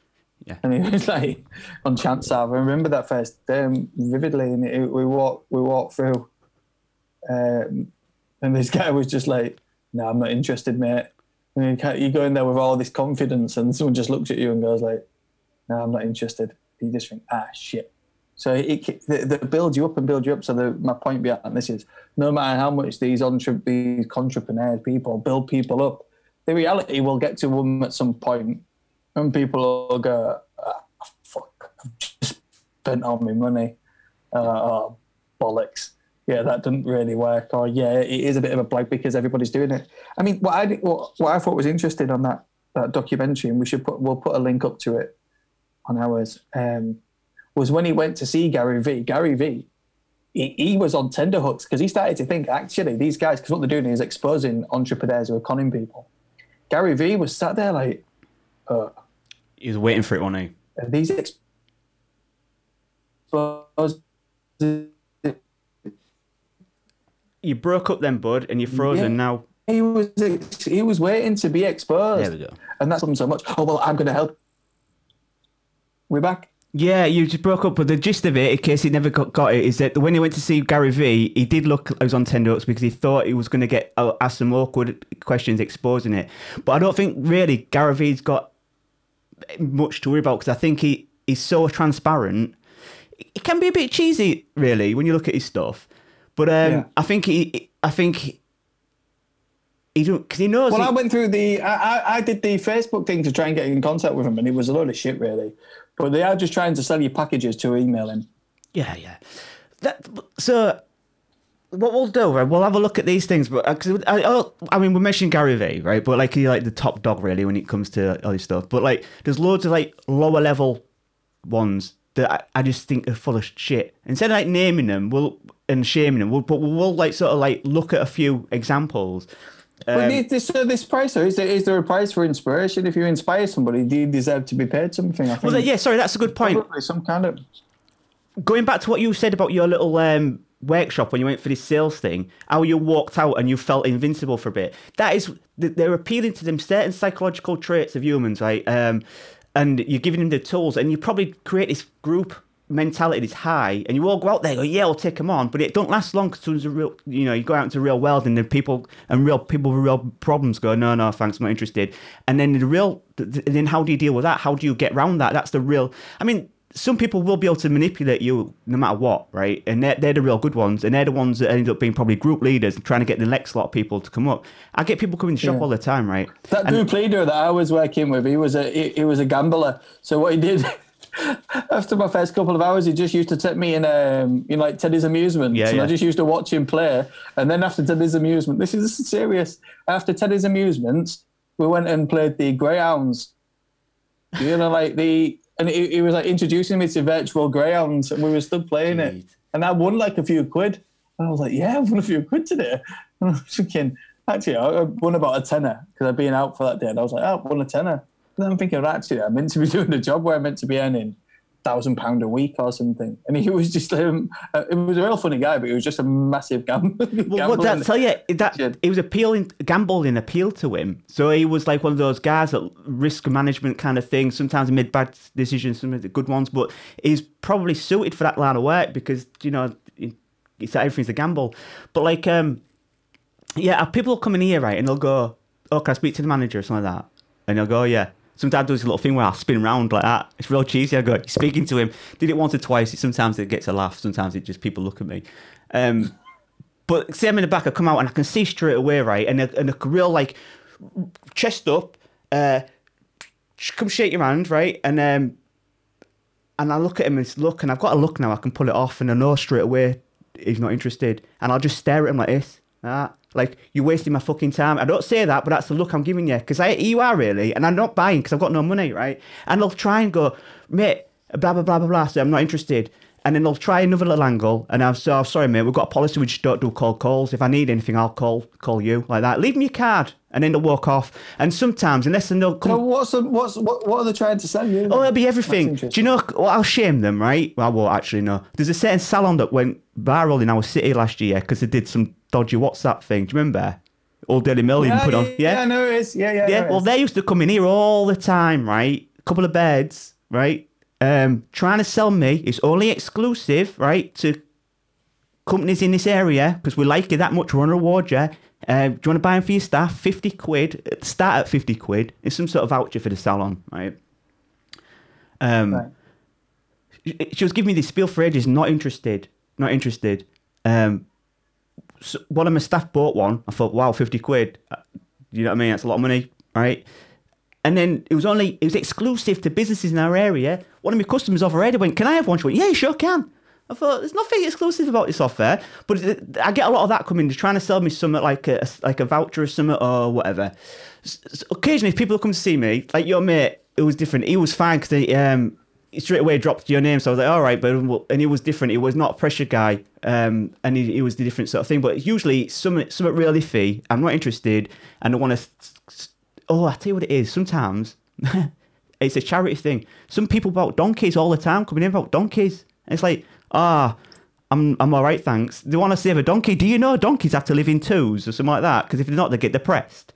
Yeah. And it was like on Chance Ave. I remember that first day vividly. And it, we walked, we walked through, um, and this guy was just like, "No, I'm not interested, mate." And you, you go in there with all this confidence, and someone just looks at you and goes like, "No, I'm not interested." You just think, "Ah, shit." So it, it they, they build you up and build you up. So the, my point behind this is, no matter how much these entre, these entrepreneurs people build people up, the reality will get to them at some point, and people will go, ah, "Fuck, I've just spent all my money." Uh, oh, bollocks. Yeah, that didn't really work. Or yeah, it is a bit of a blag because everybody's doing it. I mean, what I what, what I thought was interesting on that that documentary, and we should put we'll put a link up to it on ours. Um, was when he went to see Gary Vee. Gary Vee. He, he was on tenderhooks because he started to think actually these guys because what they're doing is exposing entrepreneurs who are conning people. Gary Vee. was sat there like, uh, He was waiting for it, wasn't he? are these exposed You broke up then, bud, and you're frozen Yeah. now. he was he was waiting to be exposed. There we go. And that's them so much. Oh well, I'm going to help. We're back. Yeah, you just broke up, but the gist of it, in case he never got, got it, is that when he went to see Gary Vee, he did look like he was on ten hooks because he thought he was going to get uh, asked some awkward questions exposing it. But I don't think really Gary Vee's got much to worry about because I think he he's so transparent. It can be a bit cheesy, really, when you look at his stuff. But um, Yeah. I think he, I think he, he don't because he knows. Well, he- I went through the. I, I, I did the Facebook thing to try and get in contact with him, and it was a load of shit, really. But they are just trying to sell you packages to email him. Yeah, yeah. That, so, what we'll do, right? We'll have a look at these things, but uh, 'cause I, I, I mean, we mentioned Gary Vee, right? But like he's like the top dog, really, when it comes to all this stuff. But like, there's loads of like lower level ones that I, I just think are full of shit. Instead of like naming them, we'll and shaming them, we'll, but we'll like sort of like look at a few examples. But Um, this, this, so this price, though, is there, is there a price for inspiration? If you inspire somebody, do you deserve to be paid something? I think. well, yeah, sorry, that's a good point. Some kind of. going back to what you said about your little um, workshop when you went for this sales thing, how you walked out and you felt invincible for a bit. That is, they're appealing to them certain psychological traits of humans, right? Um, and you're giving them the tools, and you probably create this group mentality is high, and you all go out there, and go, yeah, I'll take them on, but it don't last long because a real, you know, you go out into the real world, and then people and real people with real problems go, no, no, thanks, I'm not interested. And then the real, th- th- then how do you deal with that? How do you get around that? That's the real. I mean, some people will be able to manipulate you no matter what, right? And they're, they're the real good ones, and they're the ones that end up being probably group leaders and trying to get the next lot of people to come up. I get people coming to shop Yeah. all the time, right? That And- group leader that I was working with, he was a he, he was a gambler. So what he did after my first couple of hours, he just used to take me in um in like Teddy's amusement. Yeah, and yeah. I just used to watch him play. And then after Teddy's amusement, this is, this is serious. After Teddy's amusement, we went and played the Greyhounds. You know, like the and he, he was like introducing me to virtual Greyhounds, and we were still playing it. And I won like a few quid. And I was like, yeah, I won a few quid today. And I was thinking, actually, I I won about a tenner because I'd been out for that day. And I was like, oh, I won a tenner. Then I'm thinking, actually, I'm meant to be doing a job where I'm meant to be earning thousand pound a week or something. And he was just, um, uh, it was a real funny guy, but he was just a massive gam- Well, what gambler. that tell you that Shit. it was appealing, gambling appealed to him. So he was like one of those guys that risk management kind of thing. Sometimes he made bad decisions, some of the good ones, but he's probably suited for that line of work because you know it's everything's a gamble. But like, um, yeah, people will come in here right, and they'll go, "Oh, can I speak to the manager?" or something like that, and they'll go, "Oh, "Yeah." Sometimes I do this little thing where I'll spin around like that. It's real cheesy. I go speaking to him. Did it once or twice. Sometimes it gets a laugh. Sometimes it just people look at me. Um, but see, I'm in the back. I come out and I can see straight away, right? And a, and a real like chest up, uh, come shake your hand, right? And um, and I look at him and look, and I've got a look now. I can pull it off, and I know straight away he's not interested. And I'll just stare at him like this, that. Like you're wasting my fucking time. I don't say that, but that's the look I'm giving you because I you are really, and I'm not buying because I've got no money, right? And they'll try and go, mate, blah blah blah blah blah. So I'm not interested. And then they'll try another little angle, and I'm so sorry, mate. We've got a policy we just don't do cold calls. If I need anything, I'll call call you like that. Leave me your card, and then they'll walk off. And sometimes, unless they know, come, So what's, the, what's what, what are they trying to sell you? Oh, it'll be everything. Do you know? Well, I'll shame them, right? Well, I won't actually know. There's a certain salon that went viral in our city last year because they did some dodgy WhatsApp thing. Do you remember? Old Daily Mail even Yeah, put on. yeah, yeah, I know it is. Yeah, yeah, Yeah, it well, they used to come in here all the time, right? A couple of beds, right? Um, trying to sell me. It's only exclusive, right, to companies in this area because we like you that much. We want to reward you. Uh, do you want to buy them for your staff? 50 quid. Start at 50 quid. It's some sort of voucher for the salon, right? Um, Right. she- she was giving me this spiel for ages, not interested, not interested. Um, so one of my staff bought one. I thought, wow, 50 quid. Uh, You know what I mean? That's a lot of money, right? And then it was only, it was exclusive to businesses in our area. One of my customers it went, can I have one? She went, yeah, you sure can. I thought, there's nothing exclusive about this offer. But I get a lot of that coming. They're trying to sell me something like a, like a voucher or something or whatever. S- s- occasionally, if people come to see me, like your mate, it was different. He was fine because um, straight away dropped your name. So I was like, all right, but and it was different. It was not a pressure guy, um, and it, he was the different sort of thing. But usually, something something really iffy. I'm not interested, and I want to. Oh, I tell you what it is. Sometimes it's a charity thing. Some people about donkeys all the time coming in about donkeys. And it's like, ah, I'm I'm all right, thanks. They want to save a donkey. Do you know donkeys have to live in twos or something like that? Because if they're not, they get depressed.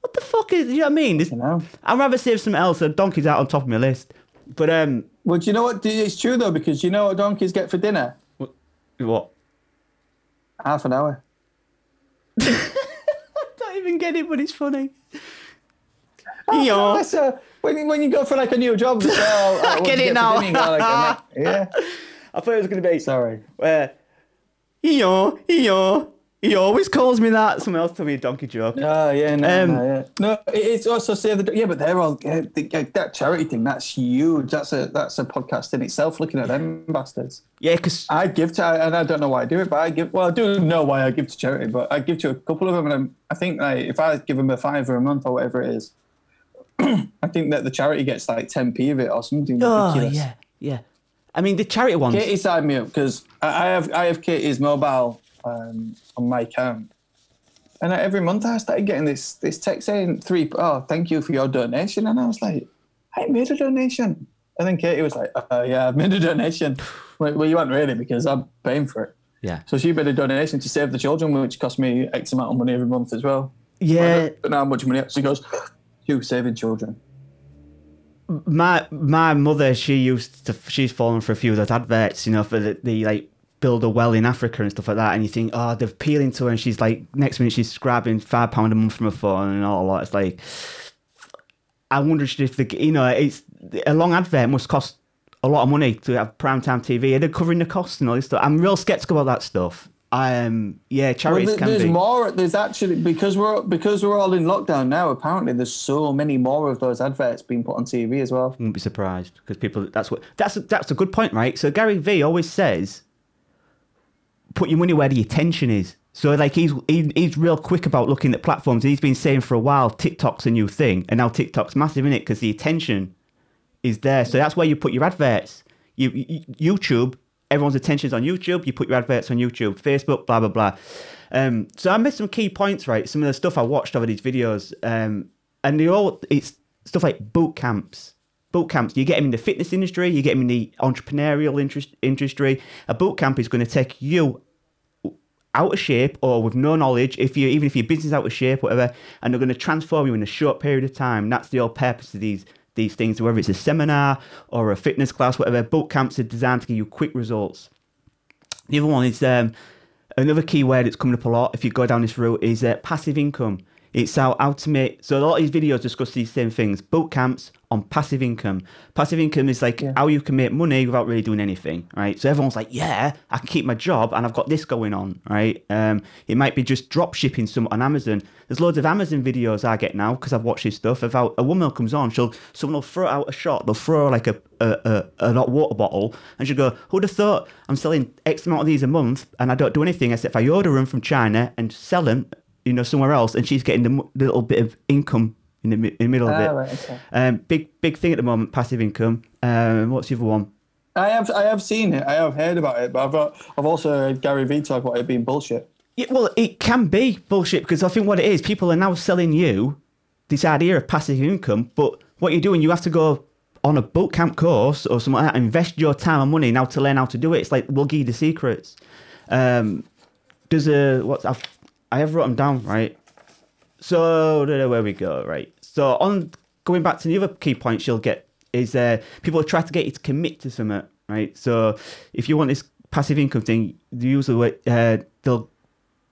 What the fuck is? You know what I mean? You know. I'd rather save something else. A donkey's out on top of my list. But um, Well, do you know what? It's true though, because you know what donkeys get for dinner? what? Half an hour. I don't even get it, but it's funny. Oh, Yeah. That's a, when, when you go for like a new job, they say, oh, I get it for now. dinner? Go like, yeah. I thought it was going to be. Sorry. Uh, Eeyore, Eeyore. He always calls me that. Someone else told me a donkey joke. Oh yeah, no, Um, no, yeah. No, it's also save the yeah, but they're all that charity thing. That's huge. That's a that's a podcast in itself. Looking at them bastards. Yeah, because I give to, and I don't know why I do it, but I give. Well, I do know why I give to charity, but I give to a couple of them, and I'm, I think like if I give them a five or a month or whatever it is, I think that the charity gets like 10p of it or something oh ridiculous. yeah, yeah. I mean the charity ones. Katie signed me up because I I have I have Katie's mobile um, on my account, and I, every month I started getting this this text saying three oh thank you for your donation, and I was like I made a donation, and then Katie was like uh, yeah I've made a donation, well, well you aren't really because I'm paying for it, Yeah, so she made a donation to save the children, which cost me X amount of money every month as well. Yeah. But now how much money actually goes to saving children. my my mother, she used to, she's fallen for a few of those adverts, you know, for the, the like build a well in Africa and stuff like that. And you think, oh, they're appealing to her, and she's like, next minute she's grabbing five pound a month from her phone and all that. It's like, I wonder if the, you know, it's a long advert must cost a lot of money to have primetime TV. Are they covering the costs and all this stuff? I'm real skeptical about that stuff. Um, yeah, Well, charities there- can there's be. more. There's actually because we're because we're all in lockdown now. Apparently, there's so many more of those adverts being put on TV as well. wouldn't be surprised because people that's what that's that's a good point right so gary vee always says put your money where the attention is. So like he's he, he's real quick about looking at platforms. He's been saying for a while tiktok's a new thing and now tiktok's massive in it because the attention is there. So that's where you put your adverts. You, you youtube everyone's attention's on youtube. You put your adverts on youtube facebook blah blah blah. Um, so i missed some key points right? Some of the stuff i watched over these videos. Um, and they all it's stuff like boot camps. Boot camps you get them in the fitness industry you get them in the entrepreneurial interest, industry. A boot camp is going to take you out of shape or with no knowledge if you even if your business out of shape whatever and they're going to transform you in a short period of time that's the whole purpose of these these things whether it's a seminar or a fitness class whatever boot camps are designed to give you quick results the other one is um, another key word that's coming up a lot if you go down this route is uh, passive income. It's how, how to make so a lot of these videos discuss these same things. Boot camps on passive income. Passive income is like how you can make money without really doing anything, right? So everyone's like, yeah, I can keep my job and I've got this going on, right? Um, it might be just drop shipping some on Amazon. There's loads of Amazon videos I get now because I've watched this stuff about a woman comes on, she'll someone will throw out a shot, they'll throw like a a, a, a hot water bottle and she'll go, Who'd have thought I'm selling X amount of these a month and I don't do anything except I order them from China and sell them, you know, somewhere else and she's getting the mo- little bit of income in the, in the middle of it. right, okay. Um, big big thing at the moment, passive income. Um, what's the other one? I have I have seen it. I have heard about it, but I've got, I've also heard Gary Vee talk about it being bullshit. Yeah, well, it can be bullshit because I think what it is, people are now selling you this idea of passive income, but what you're doing, you have to go on a boot camp course or something like that, invest your time and money now to learn how to do it. It's like we'll give you the secrets. Um, there's a what I've, I have written them down right. So where we go right. So on going back to the other key points you'll get is uh, people try to get you to commit to something right. So if you want this passive income thing, usually uh, they'll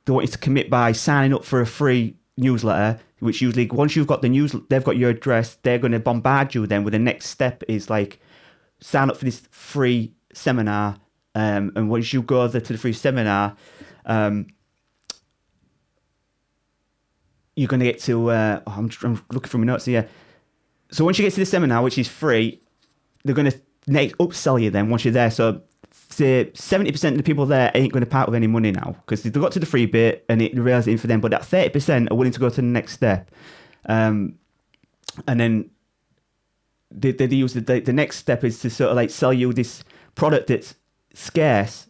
they want you to commit by signing up for a free newsletter, which usually once you've got the news, they've got your address, they're going to bombard you. Then with the next step is like sign up for this free seminar, um, and once you go there to the free seminar, um, you're going to get to. Uh, oh, I'm, I'm looking for my notes here. So once you get to the seminar, which is free, they're going to next upsell you. Then once you're there, so say seventy percent of the people there ain't going to part with any money now because they got to the free bit and it realised ain't for them. But that thirty percent are willing to go to the next step, um, and then they, they use the, the next step is to sort of like sell you this product that's scarce,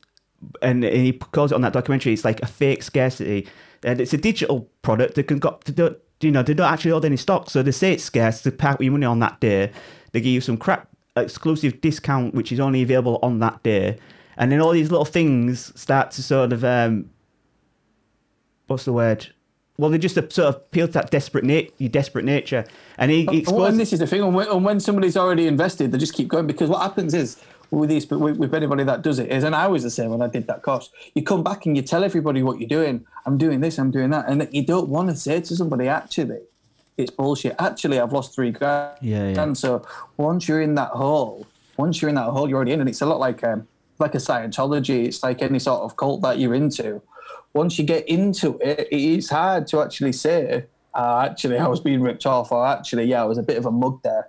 and, and he calls it on that documentary. It's like a fake scarcity, and it's a digital product They can got to do. You know, they don't actually hold any stock, so they say it's scarce. To pack your money on that day, they give you some crap exclusive discount which is only available on that day, and then all these little things start to sort of um, what's the word? Well, they just sort of appeal to that desperate nat- your desperate nature, and he, he Well, and this is the thing, and when, and when somebody's already invested, they just keep going because what happens is with these, with, with anybody that does it is, and I was the same when I did that course. You come back and you tell everybody what you're doing. I'm doing this, I'm doing that, and that you don't want to say to somebody actually, it's bullshit. Actually, I've lost three grand. Yeah, yeah. And so once you're in that hole, once you're in that hole, you're already in, and it's a lot like um, like a Scientology. It's like any sort of cult that you're into. Once you get into it, it's hard to actually say, uh, actually, I was being ripped off, or actually, yeah, I was a bit of a mug there.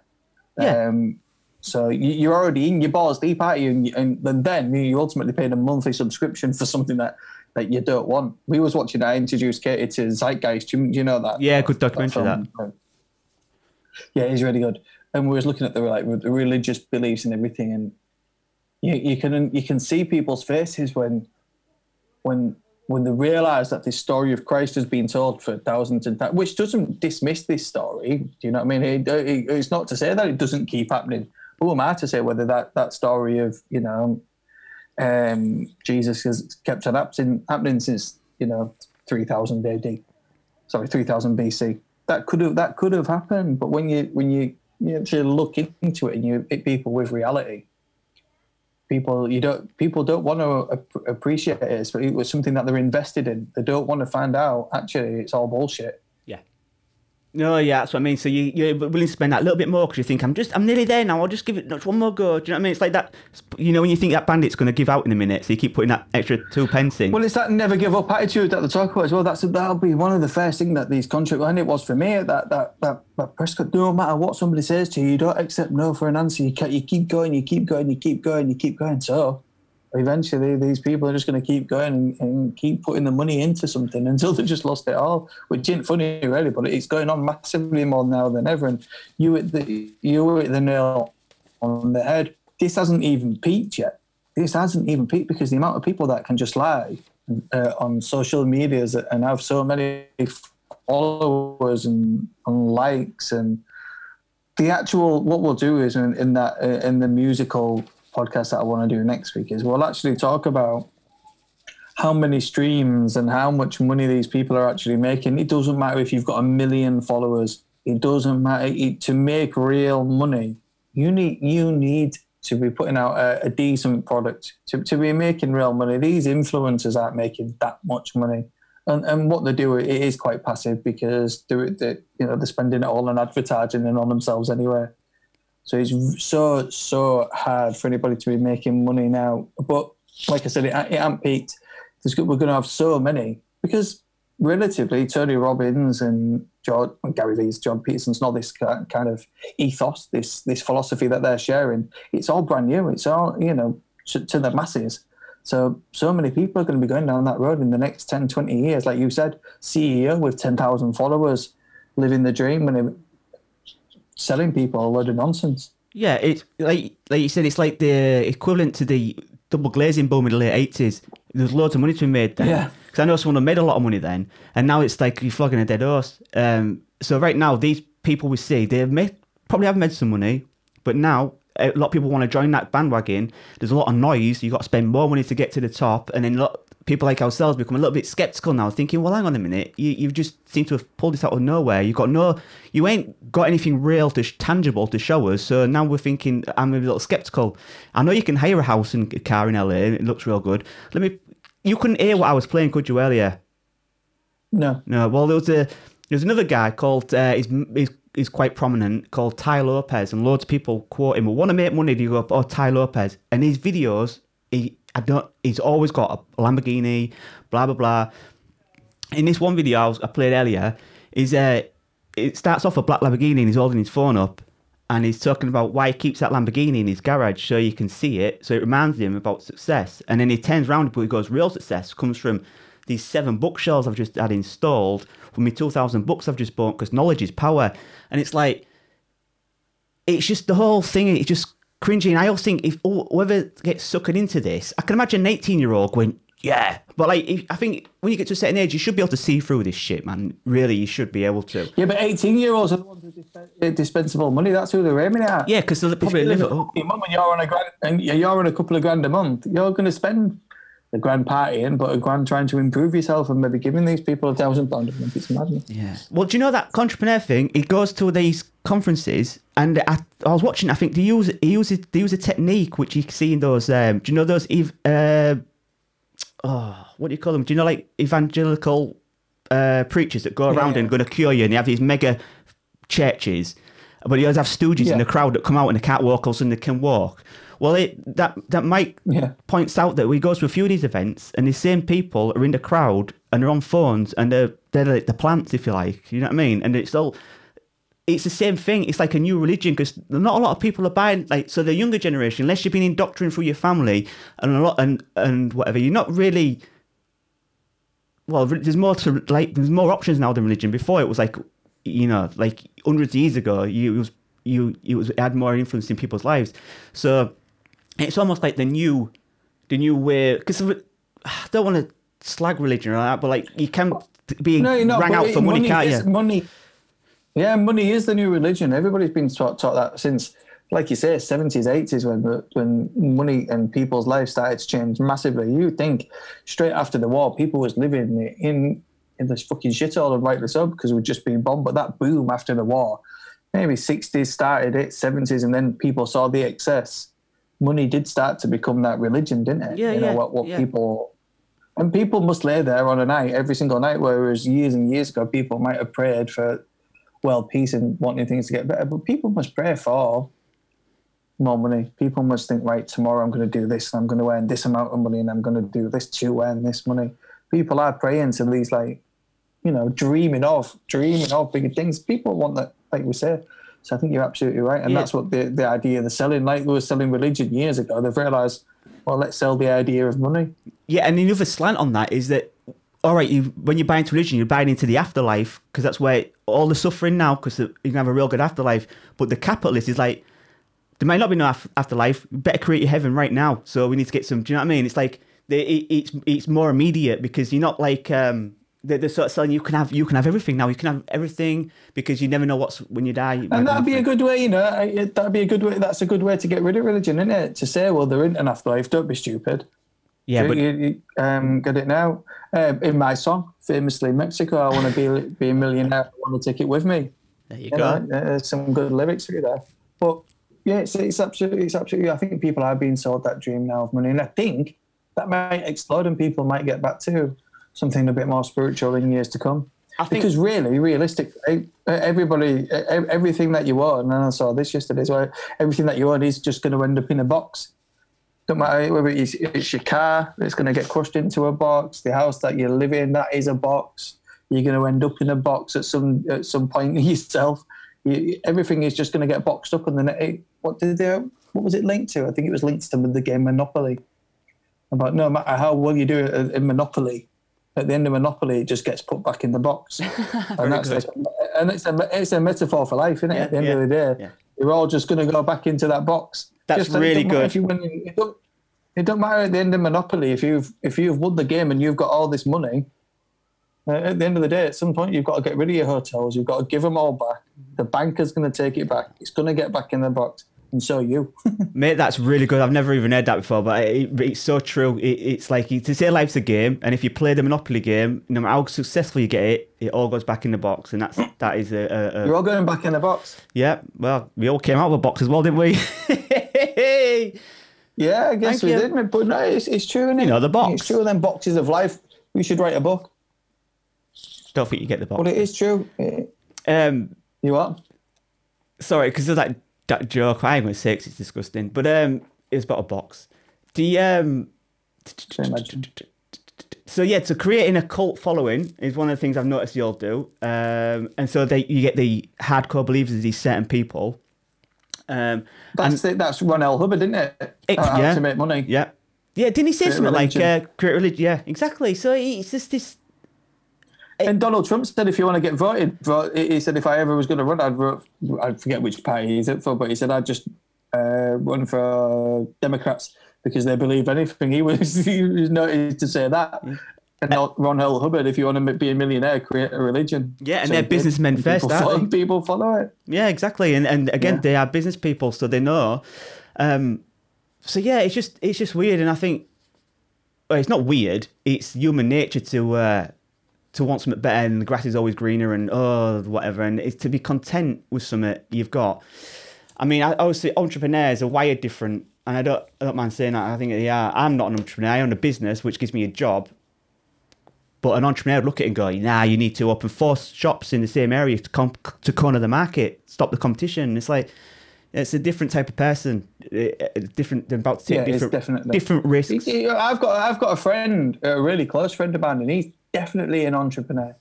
Yeah. Um, so you, you're already in your balls deep, aren't you? And, and, and then you ultimately paid a monthly subscription for something that, that you don't want. We was watching. I introduced Katie to Zeitgeist. Do you, do you know that? Yeah, good documentary, film? Yeah, it's really good. And we was looking at the like the religious beliefs and everything, and you, you can you can see people's faces when when when they realise that this story of Christ has been told for thousands and thousands, which doesn't dismiss this story. Do you know what I mean? It, it, it's not to say that it doesn't keep happening. Who am I to say whether that that story of you know um, Jesus has kept on happening happening since you know three thousand AD, sorry three thousand BC. That could have that could have happened, but when you when you you actually look into it and you hit people with reality, people you don't people don't want to appreciate it. But it was something that they're invested in. They don't want to find out actually it's all bullshit. No, yeah, that's what I mean. So you, you're willing to spend that little bit more because you think I'm just, I'm nearly there now. I'll just give it just one more go. Do you know what I mean? It's like that. You know, when you think that bandit's going to give out in a minute, so you keep putting that extra two pence in. Well, it's that never give up attitude that they talk about as well. That's that'll be one of the first things that these contracts, and it was for me. That that that, that Prescott. No matter what somebody says to you, you don't accept no for an answer. You you keep going, you keep going, you keep going, you keep going. So eventually, these people are just going to keep going and, and keep putting the money into something until they just lost it all. Which isn't funny, really, but it's going on massively more now than ever. And you hit the you hit the nail on the head. This hasn't even peaked yet. This hasn't even peaked because the amount of people that can just lie uh, on social medias and have so many followers and, and likes and the actual what we'll do is in, in that uh, in the musical podcast that I want to do next week is we'll actually talk about how many streams and how much money these people are actually making. It doesn't matter if you've got a million followers. It doesn't matter it, to make real money. You need you need to be putting out a, a decent product to, to be making real money. These influencers aren't making that much money, and and what they do it is quite passive because they're, they you know they're spending it all on advertising and on themselves anyway. So it's so so hard for anybody to be making money now. But like I said, it, it ain't peaked. There's, we're going to have so many because relatively Tony Robbins and George, Gary Vee's, Jordan Peterson's not this kind of ethos, this this philosophy that they're sharing. It's all brand new. It's all you know to, to the masses. So so many people are going to be going down that road in the next 10, 20 years. Like you said, CEO with ten thousand followers, living the dream and selling people a load of nonsense. Yeah, it's like like you said, it's like the equivalent to the double glazing boom in the late eighties. There's loads of money to be made then. Yeah. Because I know someone who made a lot of money then, and now it's like you're flogging a dead horse. Um, so right now, these people we see, they've made probably have made some money, but now a lot of people want to join that bandwagon. There's a lot of noise. You've got to spend more money to get to the top, and then a lot, people like ourselves become a little bit skeptical now, thinking, "Well, hang on a minute, you you just seem to have pulled this out of nowhere. You've got no, you ain't got anything real to tangible to show us. So now we're thinking, I'm a little skeptical. I know you can hire a house and a car in LA, and it looks real good. Let me, you couldn't hear what I was playing, could you earlier? No. No. Well, there was a there's another guy called uh, he's, he's he's quite prominent called Tai Lopez, and loads of people quote him. Want to make money. Do you go? Oh, Tai Lopez, and his videos, he I don't. He's always got a Lamborghini, blah blah blah. In this one video I, was, I played earlier, is uh, it starts off a black Lamborghini and he's holding his phone up. And he's talking about why he keeps that Lamborghini in his garage so you can see it. So it reminds him about success. And then he turns around and he goes, Real success comes from these seven bookshelves I've just had installed from my 2,000 books I've just bought because knowledge is power. And it's like, it's just the whole thing, it's just cringy. And I also think if whoever gets suckered into this, I can imagine an 18 year old going, yeah. But like, if, I think when you get to a certain age, you should be able to see through this shit, man. Really, you should be able to. Yeah, but 18 year olds are the ones with disp- uh, dispensable money. That's who they're aiming at. Yeah, because they'll probably live it up. Your mum and you're on a grand, and you're on a couple of grand a month. You're going to spend a grand partying, but a grand trying to improve yourself and maybe giving these people a thousand pounds a month. It's madness. Yeah. Well, do you know that entrepreneur thing? He goes to these conferences, and I, I was watching. I think they use he uses they use a technique which you can see in those. Um, do you know those? Uh, oh, what do you call them? Do you know like evangelical uh, preachers that go around Yeah. and going to cure you, and they have these mega churches, but he always have stooges in the crowd that come out and they can't walk, all of a sudden they can walk. Well, it, that that Mike Yeah. points out that we goes to a few of these events, and the same people are in the crowd and they're on phones and they're they're like the plants, if you like. You know what I mean? And it's all it's the same thing. It's like a new religion because not a lot of people are buying. Like so, the younger generation, unless you've been indoctrinated through your family and a lot and and whatever, you're not really. Well, there's more to like. There's more options now than religion. Before it was like, you know, like hundreds of years ago, you it was you it was it had more influence in people's lives. So it's almost like the new, the new way. Because I don't want to slag religion or that, but like you can be No, not. rang out for money, can't you? Money. Yeah, money is the new religion. Everybody's been taught, taught that since, like you say, seventies, eighties, when when money and people's lives started to change massively. You think straight after the war, people was living in in this fucking shithole and rightly so because we'd just been bombed. But that boom after the war, maybe 60s started it, 70s, and then people saw the excess. Money did start to become that religion, didn't it? Yeah, you know yeah, what, what yeah. people and people must lay there on a night every single night, whereas years and years ago people might have prayed for world peace and wanting things to get better. But people must pray for more money. People must think, right, tomorrow I'm going to do this, and I'm going to earn this amount of money, and I'm going to do this to earn this money. People are praying to these, like, you know, dreaming of, dreaming of bigger things. People want that, like we say. So I think you're absolutely right, and Yeah. that's what the the idea of the selling, like we were selling religion years ago. They've realised, well, let's sell the idea of money. Yeah, and another slant on that is that, all right, you when you buy into religion, you're buying into the afterlife because that's where all the suffering now, because you can have a real good afterlife. But the capitalist is like, there might not be no af- afterlife. Better create your heaven right now. So we need to get some. Do you know what I mean? It's like it's it's more immediate because you're not like um they're, they're sort of selling you can have you can have everything now. You can have everything because you never know what's when you die. might And that'd be a good way, you know. That'd be a good way. That's a good way to get rid of religion, isn't it? To say, well, there isn't an afterlife. Don't be stupid. yeah, You- but you, you, um, get it now. Uh, in my song, famously Mexico, I want to be be a millionaire. I want to take it with me. there you You go. know, there's some good lyrics for you there. But yeah, it's, it's absolutely, it's absolutely. I think people are being sold that dream now of money, and I think that might explode, and people might get back to something a bit more spiritual in years to come. I think- because really, realistically, everybody, everything that you own, and I saw this yesterday, as well, everything that you own is just going to end up in a box. Don't matter whether it's, it's your car it's going to get crushed into a box, the house that you live in, that is a box. You're going to end up in a box at some at some point yourself. You, everything is just going to get boxed up, and then it, what did they? What was it linked to? I think it was linked to the game Monopoly. About no matter how well you do it uh, in Monopoly, at the end of Monopoly, it just gets put back in the box. and that's like, and it's a it's a metaphor for life, isn't it? Yeah, at the end yeah, of the day, yeah. you're all just going to go back into that box. That's Just really good. If you win, it, don't, it don't matter at the end of Monopoly if you've if you've won the game and you've got all this money. Uh, at the end of the day, at some point, you've got to get rid of your hotels. You've got to give them all back. The banker's going to take it back. It's going to get back in the box, and so you. Mate, that's really good. I've never even heard that before, but it, it's so true. It, it's like to say life's a game, and if you play the Monopoly game, no matter how successful you get it, it all goes back in the box, and that's that is a, a, a You're all going back in the box. yeah. Well, we all came out of a box as well, didn't we? Yeah, I guess Thank we you. did, but no, it's, it's true, is You know, the box. It's true. Then boxes of life. We should write a book. Don't think you get the box. But it is true. Um, You what? sorry, because there's that that joke. I ain't gonna say 'cause it's disgusting, but um, it was about a box. The um. So yeah, so creating a cult following is one of the things I've noticed you all do, um, and so they you get the hardcore believers of these certain people. Um, That's it. That's Ron L. Hubbard, isn't it? It- How yeah. to make money. yeah, yeah. Didn't he say Create something like uh, create religion? Yeah, exactly. So it's just this. And Donald Trump said, if you want to get voted, vote, he said, if I ever was going to run, I'd vote. I forget which party he's it for, but he said I'd just uh, run for Democrats because they believe anything. He was he was noted to say that. And not Ron L. Hubbard, if you want to be a millionaire, create a religion. Yeah, and So they're businessmen And first, people follow? People follow it. Yeah, exactly. And and again, Yeah. they are business people, so they know. Um, so yeah, it's just it's just weird, and I think well, it's not weird. It's human nature to uh, to want something better, and the grass is always greener, and oh whatever, and it's to be content with something you've got. I mean, I, obviously, entrepreneurs are wired different, and I don't I don't mind saying that. I think are. I'm not an entrepreneur. I own a business, which gives me a job. But an entrepreneur would look at it and go, nah, you need to open four shops in the same area to com- to corner the market, stop the competition. It's like it's a different type of person, eh, eh, different. They're about to take Yeah, different different risks. I've got I've got a friend, a really close friend of mine, and he's definitely an entrepreneur.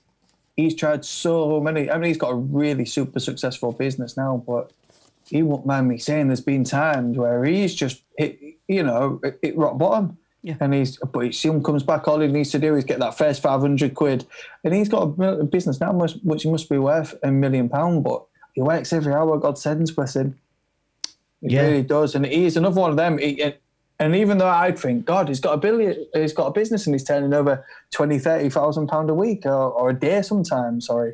He's tried so many. I mean, he's got a really super successful business now, but he won't mind me saying there's been times where he's just hit, you know, hit- hit rock bottom. Yeah. And he's, but he soon comes back. All he needs to do is get that first five hundred quid, and he's got a business now, must- which must be worth a million pound. But he works every hour God sends, bless him. He Yeah. really does, and he's another one of them. He, and- even though I'd think, God, he's got a billion, he's got a business, and he's turning over 20, 30,000 pound a week or, or a day sometimes. Sorry,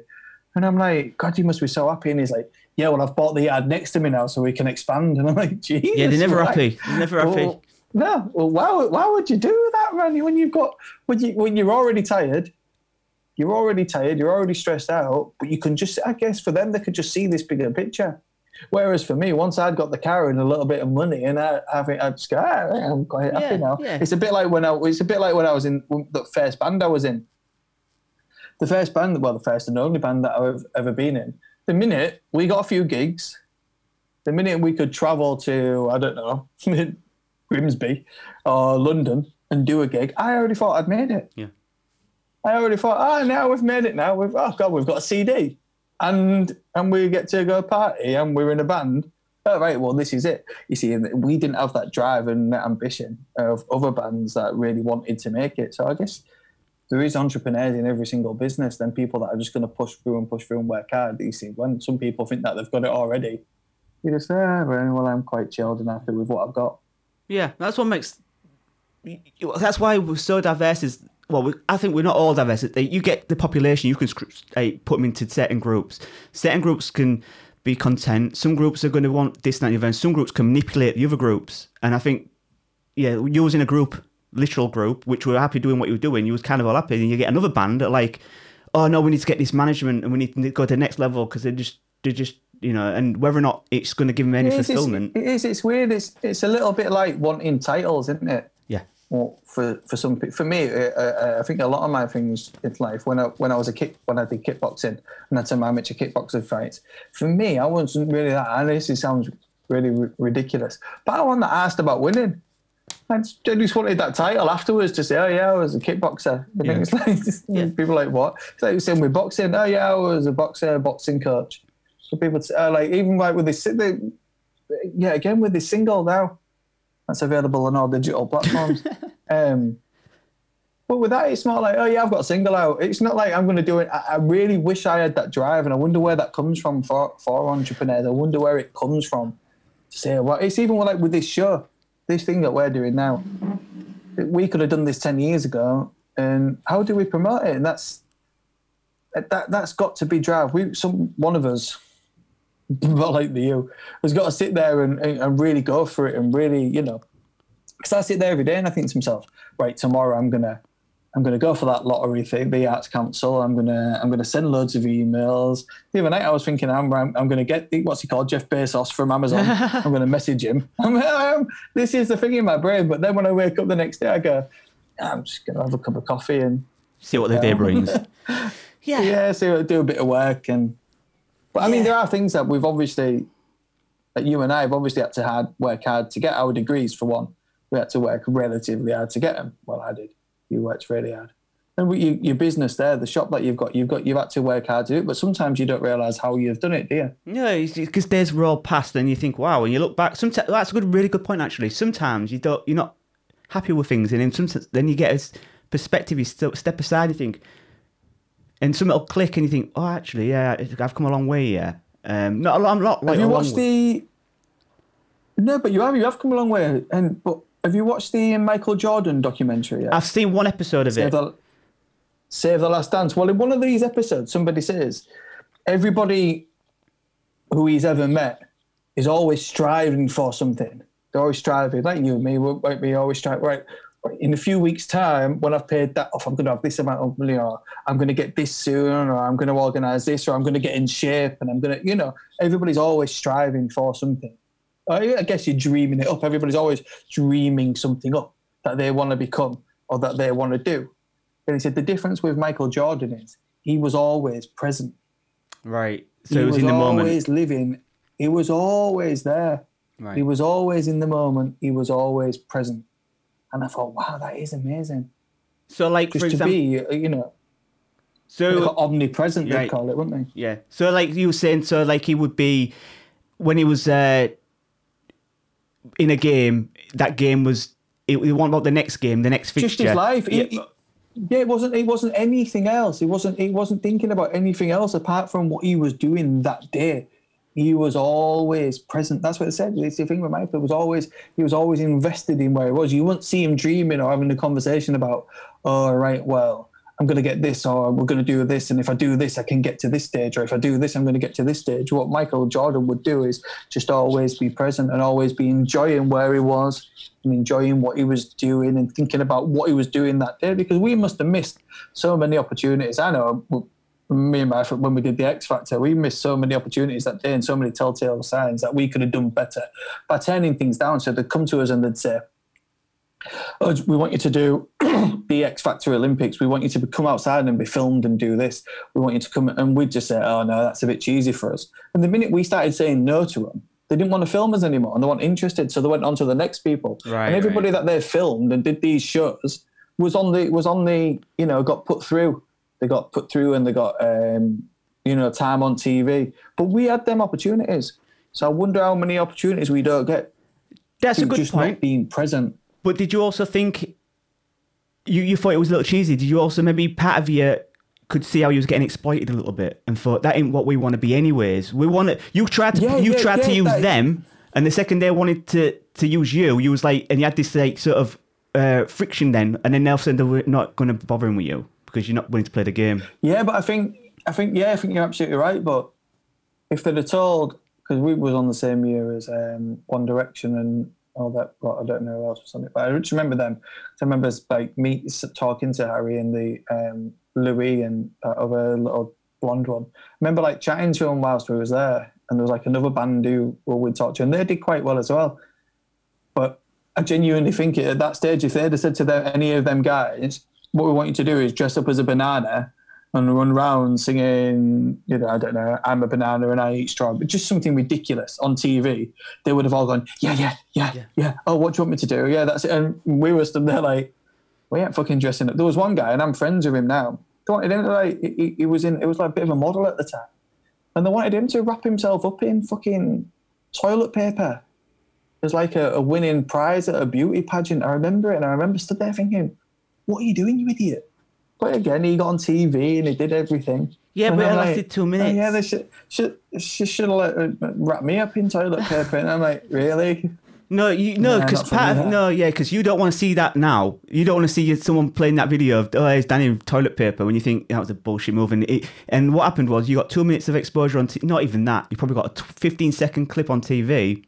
and I'm like, God, you must be so happy. And he's like, Yeah, well, I've bought the yard next to me now, so we can expand. And I'm like, Jesus, yeah, they're never right? happy. They're never happy. Well, no, well, why, why would you do that, man? When you've got when you when you're already tired, you're already tired, you're already stressed out, but you can just, I guess for them, they could just see this bigger picture. Whereas for me, once I'd got the car and a little bit of money, and I, I think I'd just go, ah, I'm quite happy Yeah, now. yeah. It's a bit like when I, it's a bit like when I was in the first band I was in. The first band, well, the first and only band that I've ever been in. The minute we got a few gigs, the minute we could travel to, I don't know, Grimsby or London and do a gig, I already thought I'd made it. Yeah. I already thought, oh, now we've made it. Now we've, oh god, we've got a CD, and and we get to go party, and we're in a band. Oh right, well this is it. You see, we didn't have that drive and that ambition of other bands that really wanted to make it. So I guess there is entrepreneurs in every single business. Then people that are just going to push through and push through and work hard. You see, when some people think that they've got it already, you just say, ah, well, I'm quite chilled and happy with what I've got. Yeah, that's what makes. That's why we're so diverse. Is well, we, I think we're not all diverse. You get the population, you can put them into certain groups. Certain groups can be content. Some groups are going to want this, that, and the other. and Some groups can manipulate the other groups. And I think, yeah, you was in a group, literal group, which were happy doing what you were doing. You was kind of all happy, and you get another band that like, oh no, we need to get this management and we need to go to the next level because they just, they just, you know, and whether or not it's going to give them any It is, it's, fulfillment. it is. It's weird. It's it's a little bit like wanting titles, isn't it? yeah. Well, for for some for me, uh, uh, I think a lot of my things in life when I when I was a kick when I did kickboxing and I my amateur kickboxing fights. For me, I wasn't really that. And this sounds really r- ridiculous, but I wasn't that asked about winning. I just, I just wanted that title afterwards to say, oh yeah, I was a kickboxer. I Yeah. think it's like people are like what? It's like saying with boxing. Oh yeah, I was a boxer, boxing coach. So people say, uh, like even like with this, they, yeah, again with this single now, that's available on all digital platforms. um, but with that, it's not like, oh yeah, I've got a single out. It's not like I'm going to do it. I, I really wish I had that drive, and I wonder where that comes from for for entrepreneurs. I wonder where it comes from. To say, well, it's even like with this show, this thing that we're doing now. We could have done this ten years ago, and how do we promote it? And that's that that's got to be drive. We some one of us not like the you, has got to sit there and, and, and really go for it and really, you know, because I sit there every day and I think to myself, right, tomorrow I'm gonna, I'm gonna go for that lottery thing, the Arts Council. I'm gonna, I'm gonna send loads of emails. The other night I was thinking, I'm, I'm, I'm gonna get what's he called, Jeff Bezos from Amazon. I'm gonna message him. I'm, I'm, this is the thing in my brain. But then when I wake up the next day, I go, I'm just gonna have a cup of coffee and See what the day brings. yeah. yeah, so do a bit of work and. But I mean, there are things that we've obviously, that you and I have obviously had to hard, work hard to get our degrees. For one, we had to work relatively hard to get them. Well, I did. You worked really hard. And with you, your business there, the shop that you've got, you've got, you've had to work hard to do it. But sometimes you don't realise how you've done it, do you? Yeah, because days roll past and you think, wow, and you look back. Sometimes that's a good, really good point actually. Sometimes you don't, you're not happy with things, and then sometimes then you get a perspective. You still step aside, and you think, and something will click, and you think, oh, actually, yeah, I've come a long way. Yeah, um, not a lot. I'm not like Have you watched way. the? No, but you have. You have come a long way. And but have you watched the Michael Jordan documentary? Yet? I've seen one episode of Save it. the, Save the Last Dance. Well, in one of these episodes, somebody says everybody who he's ever met is always striving for something. They're always striving, like you and me. We're, we- we always strive. Right, right, in a few weeks' time, when I've paid that off, I'm going to have this amount of money, or I'm going to get this soon, or I'm going to organise this, or I'm going to get in shape, and I'm going to, you know, everybody's always striving for something. I guess you're dreaming it up. Everybody's always dreaming something up that they want to become or that they want to do. And he said the difference with Michael Jordan is he was always present. Right. So he was, in the moment. always living. He was always there. Right. He was always in the moment. He was always present. And I thought, wow, that is amazing. so, like Just for to example, be, you know, so omnipresent, they'd call it, wouldn't they? Yeah. So like you were saying, so like he would be when he was uh, in a game. That game was. It, it wasn't about the next game, the next fixture. Just his life. He- Yeah, he- yeah, it wasn't. It wasn't anything else. It wasn't. He wasn't thinking about anything else apart from what he was doing that day. He was always present. That's what it said. It's the thing with Michael. It was always. He was always invested in where he was. You wouldn't see him dreaming or having a conversation about. Oh right, well, I'm going to get this, or we're going to do this, and if I do this, I can get to this stage, or if I do this, I'm going to get to this stage. What Michael Jordan would do is just always be present and always be enjoying where he was and enjoying what he was doing and thinking about what he was doing that day because we must have missed so many opportunities. I know me and my friend, when we did the X Factor, we missed so many opportunities that day and so many telltale signs that we could have done better by turning things down. So they'd come to us and they'd say, oh, we want you to do the X Factor Olympics. We want you to come outside and be filmed and do this. We want you to come, and we'd just say, oh no, that's a bit cheesy for us. And the minute we started saying no to them, they didn't want to film us anymore, and they weren't interested. So they went on to the next people. Right, and everybody right. that they filmed and did these shows was on the was on the you know got put through. They got put through and they got um, you know time on TV. But we had them opportunities. So I wonder how many opportunities we don't get. That's a good just point. not being present. But did you also think you you thought it was a little cheesy? Did you also maybe part of you could see how he was getting exploited a little bit and thought that ain't what we want to be anyways. We want to. You tried to Yeah, you yeah, tried to use them, and the second they wanted to to use you, you was like, and you had this like sort of uh, friction then, and then Nelson they were not going to bother bothering with you because you're not willing to play the game. Yeah, but I think I think yeah, I think you're absolutely right. But if they'd have told, because we was on the same year as um, One Direction and all that, I don't know who else was on it, but I just remember them. I remember like me talking to Harry and the um, Louis and that other little blonde one. I remember like chatting to him whilst we was there, and there was like another band who well, we'd talk to, and they did quite well as well. But I genuinely think at that stage, if they'd have said to them, any of them guys, what we want you to do is dress up as a banana and run around singing, you know, I don't know, I'm a banana and I eat straw, but just something ridiculous on TV, they would have all gone, yeah, yeah, yeah, yeah, Oh, what do you want me to do? Yeah, that's it. And we were stood there like, we ain't fucking dressing up. There was one guy, and I'm friends with him now. They wanted him to like, he, he was in, it was like a bit of a model at the time. And they wanted him to wrap himself up in fucking toilet paper. It was like a, a winning prize at a beauty pageant. I remember it, and I remember stood there thinking, "What are you doing, you idiot?" But again, he got on TV and he did everything. Yeah, And but I'm it like, lasted two "Oh, minutes. yeah, they should should should have let, uh, wrapped me up in toilet paper, and I'm like, really? No, you no, because not for part of, no, yeah, because you don't want to see that now. You don't want to see someone playing that video of oh, it's Danny with toilet paper when you think that was a bullshit move. And it, and what happened was you got two minutes of exposure on, t- not even that. You probably got a t- 15 second clip on TV.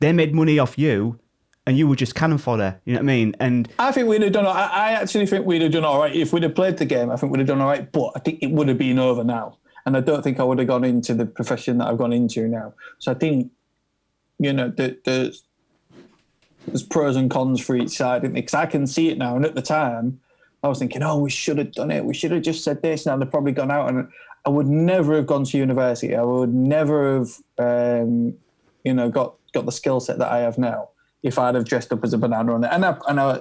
They made money off you, and you were just cannon fodder. You know what I mean? And I think we'd have done. I, I actually think we'd have done all right if we'd have played the game. I think we'd have done all right, but I think it would have been over now. And I don't think I would have gone into the profession that I've gone into now. So I think, you know, the, there's there's pros and cons for each side, because I can see it now. And at the time, I was thinking, oh, we should have done it. We should have just said this. Now they've probably gone out, and I would never have gone to university. I would never have, um, you know, got got the skill set that I have now if I'd have dressed up as a banana on it. And I, and I,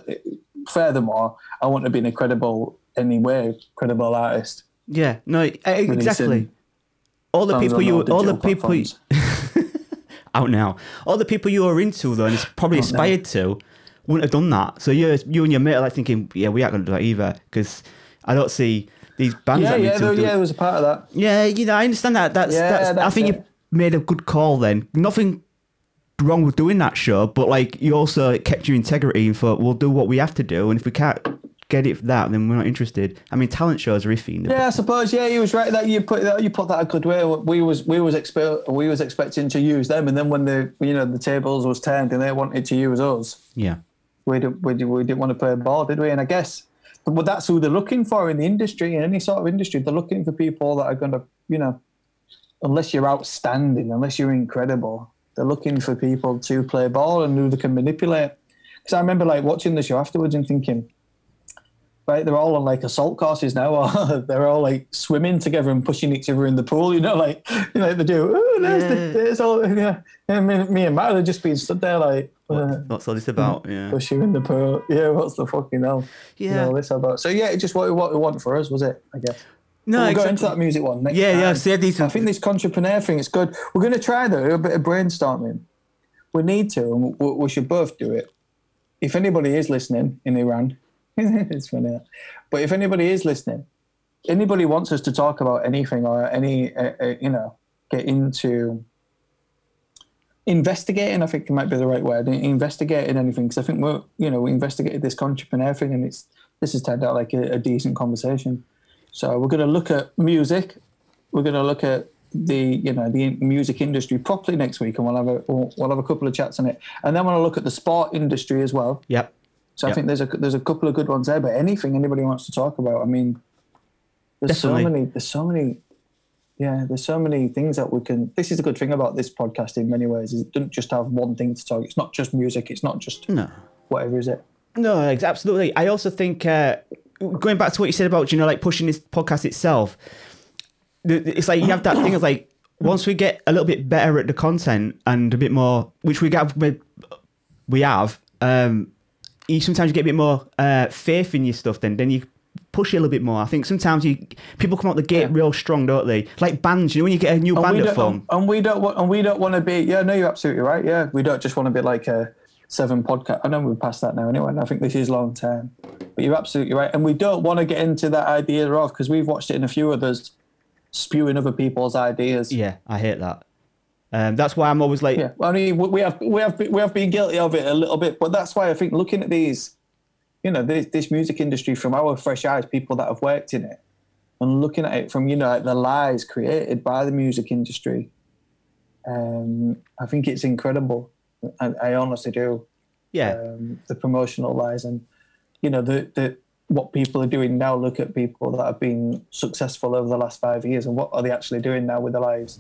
furthermore, I wouldn't have been a credible anyway, credible artist. yeah, no, exactly. All the people you, all the people out now, all the people you were into though, and it's probably aspired to, wouldn't have done that. So you, you and your mate are like thinking, yeah, we aren't going to do that either because I don't see these bands. yeah, yeah, do- yeah, there was a part of that. Yeah, you know, I understand that. That's, Yeah, that's, I think it. you made a good call then. Nothing wrong with doing that show, but like you also kept your integrity and thought, we'll do what we have to do, and if we can't get it for that, then we're not interested. I mean, talent shows are iffy. Yeah, I suppose. Yeah, he was right that you put that you put that a good way. We was we was expect we was expecting to use them, and then when the you know the tables was turned and they wanted to use us, yeah. we didn't we, did, we didn't want to play ball, did we? And I guess, but that's who they're looking for in the industry, in any sort of industry. They're looking for people that are going to, you know, unless you're outstanding, unless you're incredible, they're looking for people to play ball and who they can manipulate. Because I remember like watching the show afterwards and thinking, right, they're all on like assault courses now, or they're all like swimming together and pushing each other in the pool, you know, like you know, they do. Oh, there's the, there's all, yeah. And me, me and Matt had just being stood there like, uh, What's all this about? Yeah. push you in the pool. Yeah, what's the fucking hell? You Yeah. know, this about. So yeah, it just what what we want for us was it? I guess. No, we'll go into that music one next Yeah, yeah. time. See, these I think this entrepreneur thing is good. We're going to try though a bit of brainstorming. We need to, and we, we should both do it. If anybody is listening in Iran, it's funny, that. but if anybody is listening, anybody wants us to talk about anything or any, uh, uh, you know, get into investigating. I think it might be the right word. Investigating anything because I think we're, you know, we investigated this entrepreneur thing, and it's this has turned out like a, a decent conversation. So we're going to look at music. We're going to look at the you know the music industry properly next week, and we'll have a we'll, we'll have a couple of chats on it. And then we'll look at the sport industry as well. Yep. So I think there's a there's a couple of good ones there. But anything anybody wants to talk about, I mean, there's Definitely. so many. There's so many. Yeah, there's so many things that we can. This is a good thing about this podcast in many ways. Is it doesn't just have one thing to talk. It's not just music. It's not just No. whatever is it. No, absolutely. I also think uh, going back to what you said about you know like pushing this podcast itself, it's like you have that thing of like once we get a little bit better at the content and a bit more, which we have, we have. Um, you sometimes get a bit more uh, faith in your stuff. Then then you push it a little bit more. I think sometimes you people come out the gate Yeah. real strong, don't they? Like bands, you know, when you get a new And band we, form. and we don't want. And we don't want to be. Yeah, no, you're absolutely right. Yeah, we don't just want to be like a seven podcast. I know we're past that now anyway. And I think this is long term. But you're absolutely right. And we don't want to get into that idea of because we've watched it in a few others spewing other people's ideas. Yeah, I hate that. Um, that's why I'm always like, Yeah, I mean, we we have we have we have been guilty of it a little bit, but that's why I think looking at these, you know, this, this music industry from our fresh eyes, people that have worked in it, and looking at it from you know like the lies created by the music industry, um, I think it's incredible. I, I honestly do. yeah, Um, the promotional lies and you know the the what people are doing now. Look at people that have been successful over the last five years, and what are they actually doing now with their lives?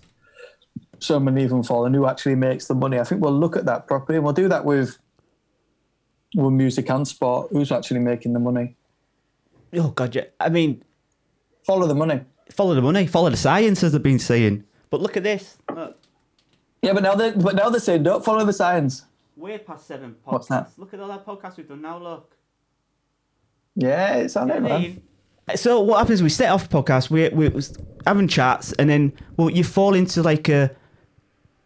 Some and even fallen. Who actually makes the money? I think we'll look at that properly, and we'll do that with with music and sport. Who's actually making the money? oh god, yeah. I mean, Follow the money. follow the money, follow the science, as they've been saying. But look at this. Look, Yeah, but now they but now they're saying don't follow the science. way past seven podcasts. What's that? Look at all that podcasts we've done now. Look. Yeah, it's on You it, know what I man. mean? So what happens? We set off the podcast. We we was having chats, and then well, you fall into like a.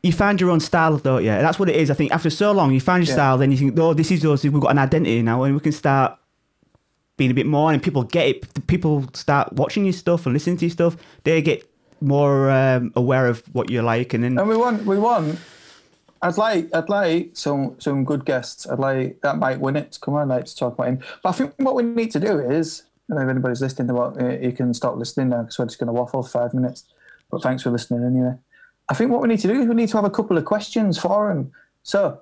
You find your own style, don't you? That's what it is. I think after so long, you find your Yeah. style. Then you think, oh, this is us. We've got an identity now, and we can start being a bit more. And people get it. People start watching your stuff and listening to your stuff. They get more um, aware of what you like, and then And we want, we want. I'd like, I'd like some some good guests. I'd like that Mike Winnet to come on, like to talk about him. But I think what we need to do is, I don't know if anybody's listening. About uh, you can stop listening now because we're just going to waffle for five minutes. But thanks for listening anyway. I think what we need to do is we need to have a couple of questions for him. So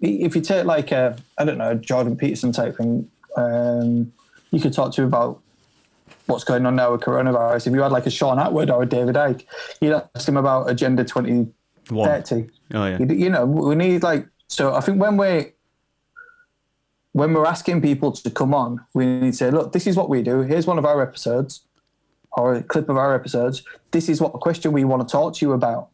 if you take like a, I don't know, Jordan Peterson type thing, um, you could talk to about what's going on now with coronavirus. If you had like a Shaun Attwood or a David Icke, you'd ask him about Agenda 2030. One. Oh yeah. You, you know, we need like so. I think when we're, when we're asking people to come on, we need to say, look, this is what we do. Here's one of our episodes, or a clip of our episodes. This is what a question we want to talk to you about,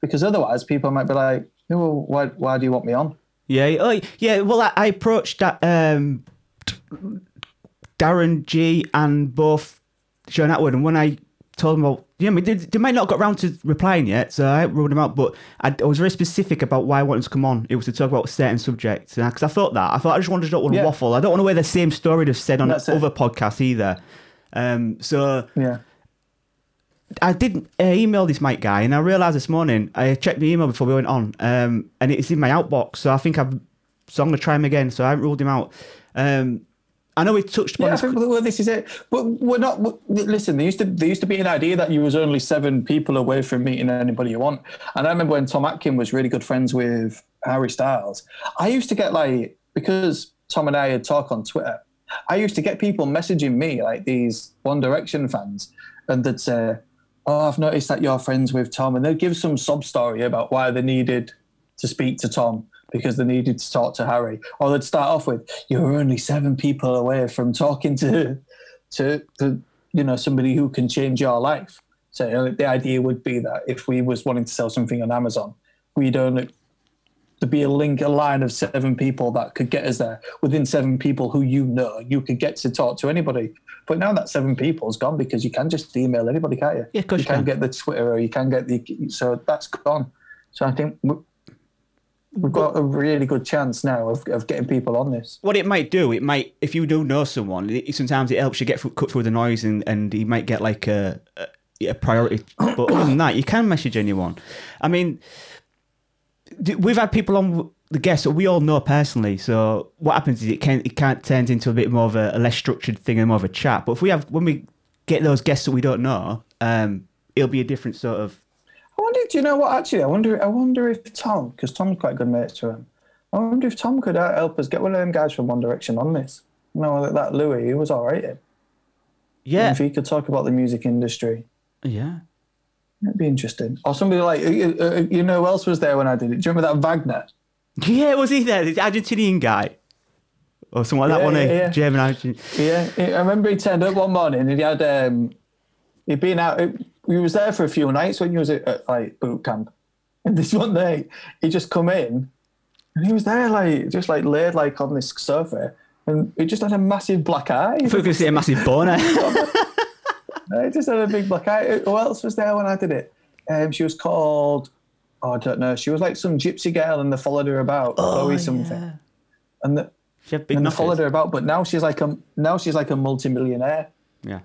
because otherwise, people might be like, "Oh, well, why why do you want me on? Yeah, oh, yeah. Well, I, I approached that um, Darren G and both Shaun Attwood, and when I told them about, yeah, I mean, they, they might not have got round to replying yet, so I ruled them out. But I, I was very specific about why I wanted to come on. It was to talk about certain subjects, because I thought that I thought I just wanted to want to Yeah. waffle. I don't want to wear the same story they've said on That's it. other podcasts either. Um, so Yeah, I did uh, email this Mike guy, and I realised this morning I checked the email before we went on, um, and it's in my outbox. So I think I've. So I'm gonna try him again. So I haven't ruled him out. Um, I know we touched upon yeah. This. think well, this is it. But we're not. we- Listen, there used to there used to be an idea that you was only seven people away from meeting anybody you want. And I remember when Tom Atkin was really good friends with Harry Styles. I used to get like because Tom and I had talk on Twitter. I used to get people messaging me like these One Direction fans, and they'd say, "Oh, I've noticed that you're friends with Tom," and they'd give some sob story about why they needed to speak to Tom because they needed to talk to Harry. Or they'd start off with, "You're only seven people away from talking to, to, to you know, somebody who can change your life." So you know, the idea would be that if we was wanting to sell something on Amazon, we'd only to be a link, a line of seven people that could get us there. Within seven people who you know, you could get to talk to anybody. But now that seven people's gone because you can just email anybody, can't you? Yeah, of course you you can can. get the Twitter or you can get the so that's gone. So I think we've got a really good chance now of, of getting people on this. what it might do, it might if you don't know someone, it, sometimes it helps you get through, cut through the noise, and and you might get like a a, a priority. But other than that, you can message anyone. I mean, we've had people on the guests that we all know personally. So what happens is it can it can't turns into a bit more of a, a less structured thing and more of a chat. But if we have when we get those guests that we don't know, um, it'll be a different sort of. I wonder. Do you know what? Actually, I wonder. I wonder if Tom, because Tom's quite good mates to him. I wonder if Tom could uh, help us get one of them guys from One Direction on this. You know that, that Louis, he was all right. Yeah, If he could talk about the music industry, yeah. it'd be interesting. Or somebody like uh, uh, you know who else was there when I did it? Do you remember that Wagner? Yeah, was he there? The Argentinian guy, or something like that, Yeah, wasn't he? yeah, yeah. German Argentinian. Yeah, I remember he turned up one morning and he had um, he'd been out. He was there for a few nights when he was at, at like boot camp, and this one day he just come in, and he was there like just like laid like on this sofa, and he just had a massive black eye. I thought you were going to say a massive boner. I just had a big black eye. Who else was there when I did it? Um, she was called. Oh, I don't know. She was like some gypsy girl, and they followed her about. oh, Chloe something. And the, She had big and they followed her about, but now she's like a now she's like a multi-millionaire. Yeah.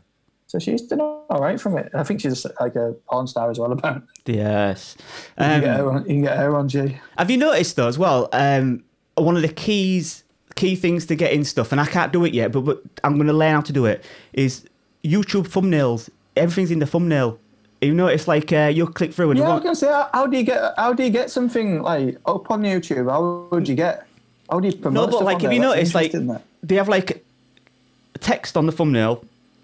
So she's done all right from it. I think she's like a porn star as well. About Yes. you, can get Um, her on, you can get her on G. have you noticed though as well? Um, one of the keys, key things to getting stuff, and I can't do it yet, but, but I'm going to learn how to do it. Is YouTube thumbnails? Everything's in the thumbnail. You know, it's like uh, you'll click through and Yeah, you I was gonna say, how, how do you get how do you get something like up on YouTube? How would you get? How do you promote? No, but like if you That's notice, like they have like text on the thumbnail,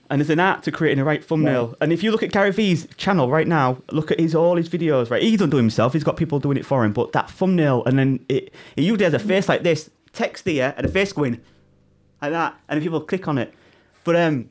and there's an art to creating the right thumbnail. Right. And if you look at Gary Vee's channel right now, look at his all his videos. Right, he doesn't do it himself. He's got people doing it for him. But that thumbnail, and then it, it usually has a face like this, text there, and a face going like that, and people click on it. But um,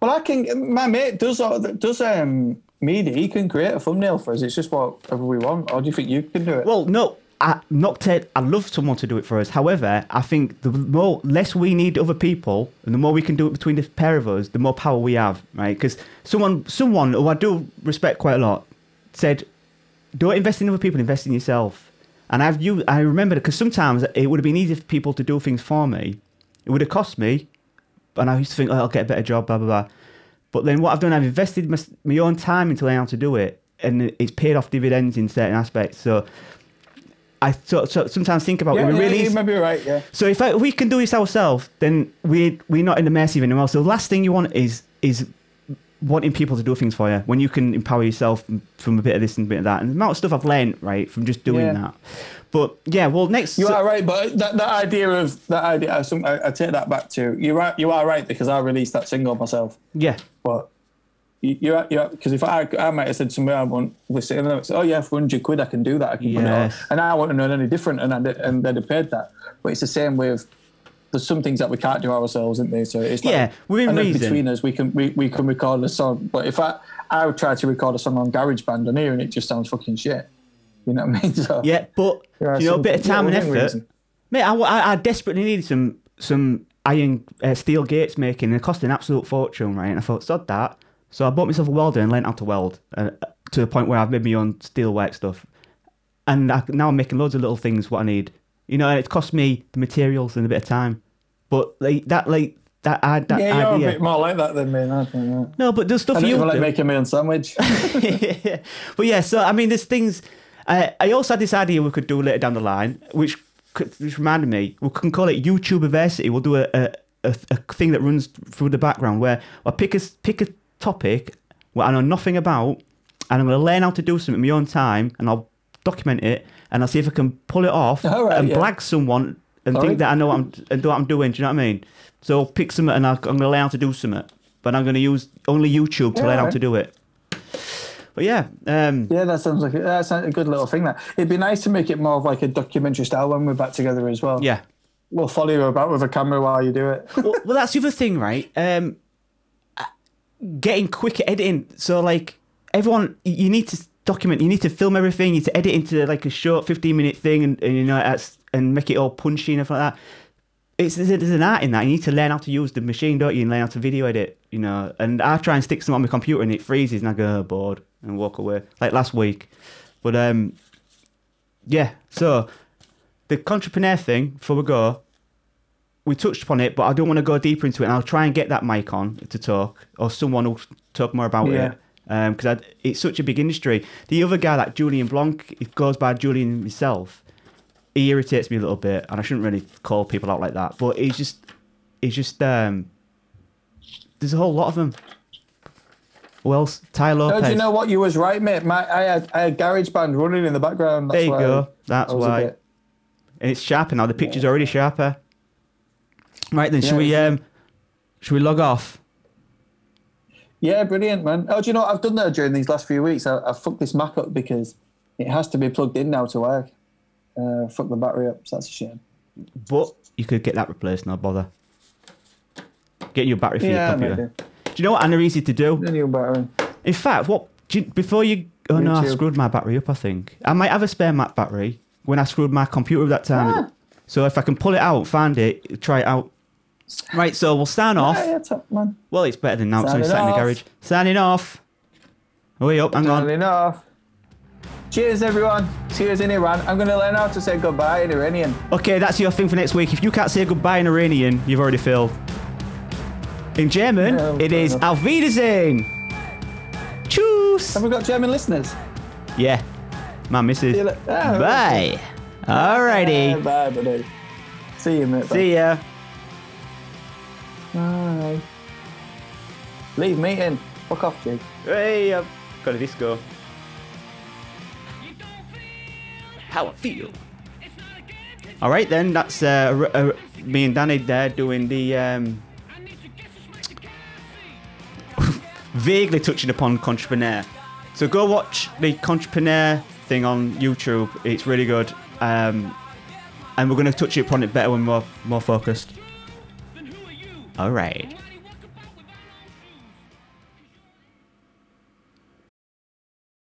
Well, I can. My mate does does um media. He can create a thumbnail for us. It's just whatever we want. Or do you think you can do it? Well, no, I, to, I'd love someone to do it for us. However, I think the more less we need other people, and the more we can do it between the pair of us, the more power we have, right? Because someone, someone who I do respect quite a lot, said, "Don't invest in other people, invest in yourself." And I've you, I remember because sometimes it would have been easy for people to do things for me. It would have cost me, and I used to think, oh, "I'll get a better job," blah blah blah. But then what I've done, I've invested my, my own time into learning how to do it, and it's paid off dividends in certain aspects. So I so, so sometimes think about yeah, it. We yeah, really you might be right. Yeah. so if, I, if we can do this ourselves, then we we're not in the mercy of anyone else. So the last thing you want is is wanting people to do things for you when you can empower yourself from a bit of this and a bit of that. And the amount of stuff I've learned right from just doing Yeah. that. But yeah, well next You so- are right, but that, that idea of that idea, I, some- I, I take that back to you. Right, you are right because I released that single myself. yeah But you're because if I I might have said to somebody I want listen and they would say, oh yeah for hundred quid I can do that I can put it on. And I want to know any different and I and they'd have paid that. But it's the same with there's some things that we can't do ourselves, isn't there? So it's like, Yeah, within and then reason. between us we can we, we can record a song. But if I I would try to record a song on GarageBand on here and it just sounds fucking shit. You know what I mean? So yeah, but you know a bit of time and effort. reason. Mate, I, I, I desperately needed some some iron uh, steel gates making. They cost an absolute fortune, right? And I thought, sod that. So I bought myself a welder and learned how to weld uh, to the point where I've made my own steel work stuff. And I, now I'm making loads of little things what I need. You know, and it cost me the materials and a bit of time. But like that, like that, I, that yeah, you're idea. a bit more like that than me. I don't. No, but there's stuff I you like do. making my own sandwich. but yeah, so I mean, there's things. Uh, I also had this idea we could do later down the line, which which reminded me we can call it YouTube University. We'll do a, a, a, a thing that runs through the background where I pick a pick a topic where I know nothing about, and I'm going to learn how to do something in my own time, and I'll document it, and I'll see if I can pull it off right, and yeah. blag someone and Sorry? think that I know what I'm and do what I'm doing. Do you know what I mean? So I'll pick something and I'm going to learn how to do something, but I'm going to use only YouTube to Yeah, learn how to do it. But yeah, um, Yeah, that sounds like a, that's a good little thing. That it'd be nice to make it more of like a documentary style when we're back together as well. yeah. we'll follow you about with a camera while you do it. well, well, that's the other thing, right? Um, getting quick at editing. So, like, everyone, you need to document. You need to film everything. You need to edit into like a short fifteen minute thing, and, and you know, that's, and make it all punchy and everything like that. It's there's, there's an art in that. You need to learn how to use the machine, don't you? And learn how to video edit. You know, and I try and stick something on my computer, and it freezes, and I go oh, bored and walk away. Like last week, but um, yeah. So the entrepreneur thing before we go, we touched upon it, but I don't want to go deeper into it. And I'll try and get that Mike on to talk, or someone will talk more about Yeah. it, because it's such a big industry. The other guy, that Julien Blanc, it goes by Julian himself. he irritates me a little bit, and I shouldn't really call people out like that. But he's just, he's just, um, there's a whole lot of them. Who else? Tai No, Lopez. do you know what? You was right, mate. My, I had I had GarageBand running in the background. That's There you go. That's I was a why. bit- And it's sharper now. The picture's already sharper. Right then, should we um, should we log off? Yeah, brilliant, man. Oh, do you know what I've done there during these last few weeks? I, I fucked this Mac up because it has to be plugged in now to work. Uh, fuck the battery up, so that's a shame. But you could get that replaced. No bother. Get your battery for Yeah, your computer. maybe. Do you know what? And they're easy to do. The new battery. In fact, what do you, before you? Oh no, I screwed my battery up. I think I might have a spare Mac battery when I screwed my computer that time. Ah. So if I can pull it out, find it, try it out. Right, so we'll sign off. Yeah, yeah, top man. Well, it's better than now. It's only Signing sat in the off. garage. Signing off. Hurry up, hang on. Turning off. Cheers, everyone. Cheers in Iran. I'm going to learn how to say goodbye in Iranian. Okay, that's your thing for next week. If you can't say goodbye in Iranian, you've already failed. In German, it enough. Auf Wiedersehen. Tschüss. Have we got German listeners? Yeah, my missus. Ah, Bye. Alrighty. Bye, buddy. See you, mate. See ya. Bye. Leave in. Fuck off, Jake. Hey, I've got a disco. How I feel. All right, then. That's uh, r- uh, me and Danny there doing the um, vaguely touching upon Entrepreneur. So go watch the Entrepreneur thing on YouTube. It's really good. Um, and we're going to touch upon it better when we're more focused. All right.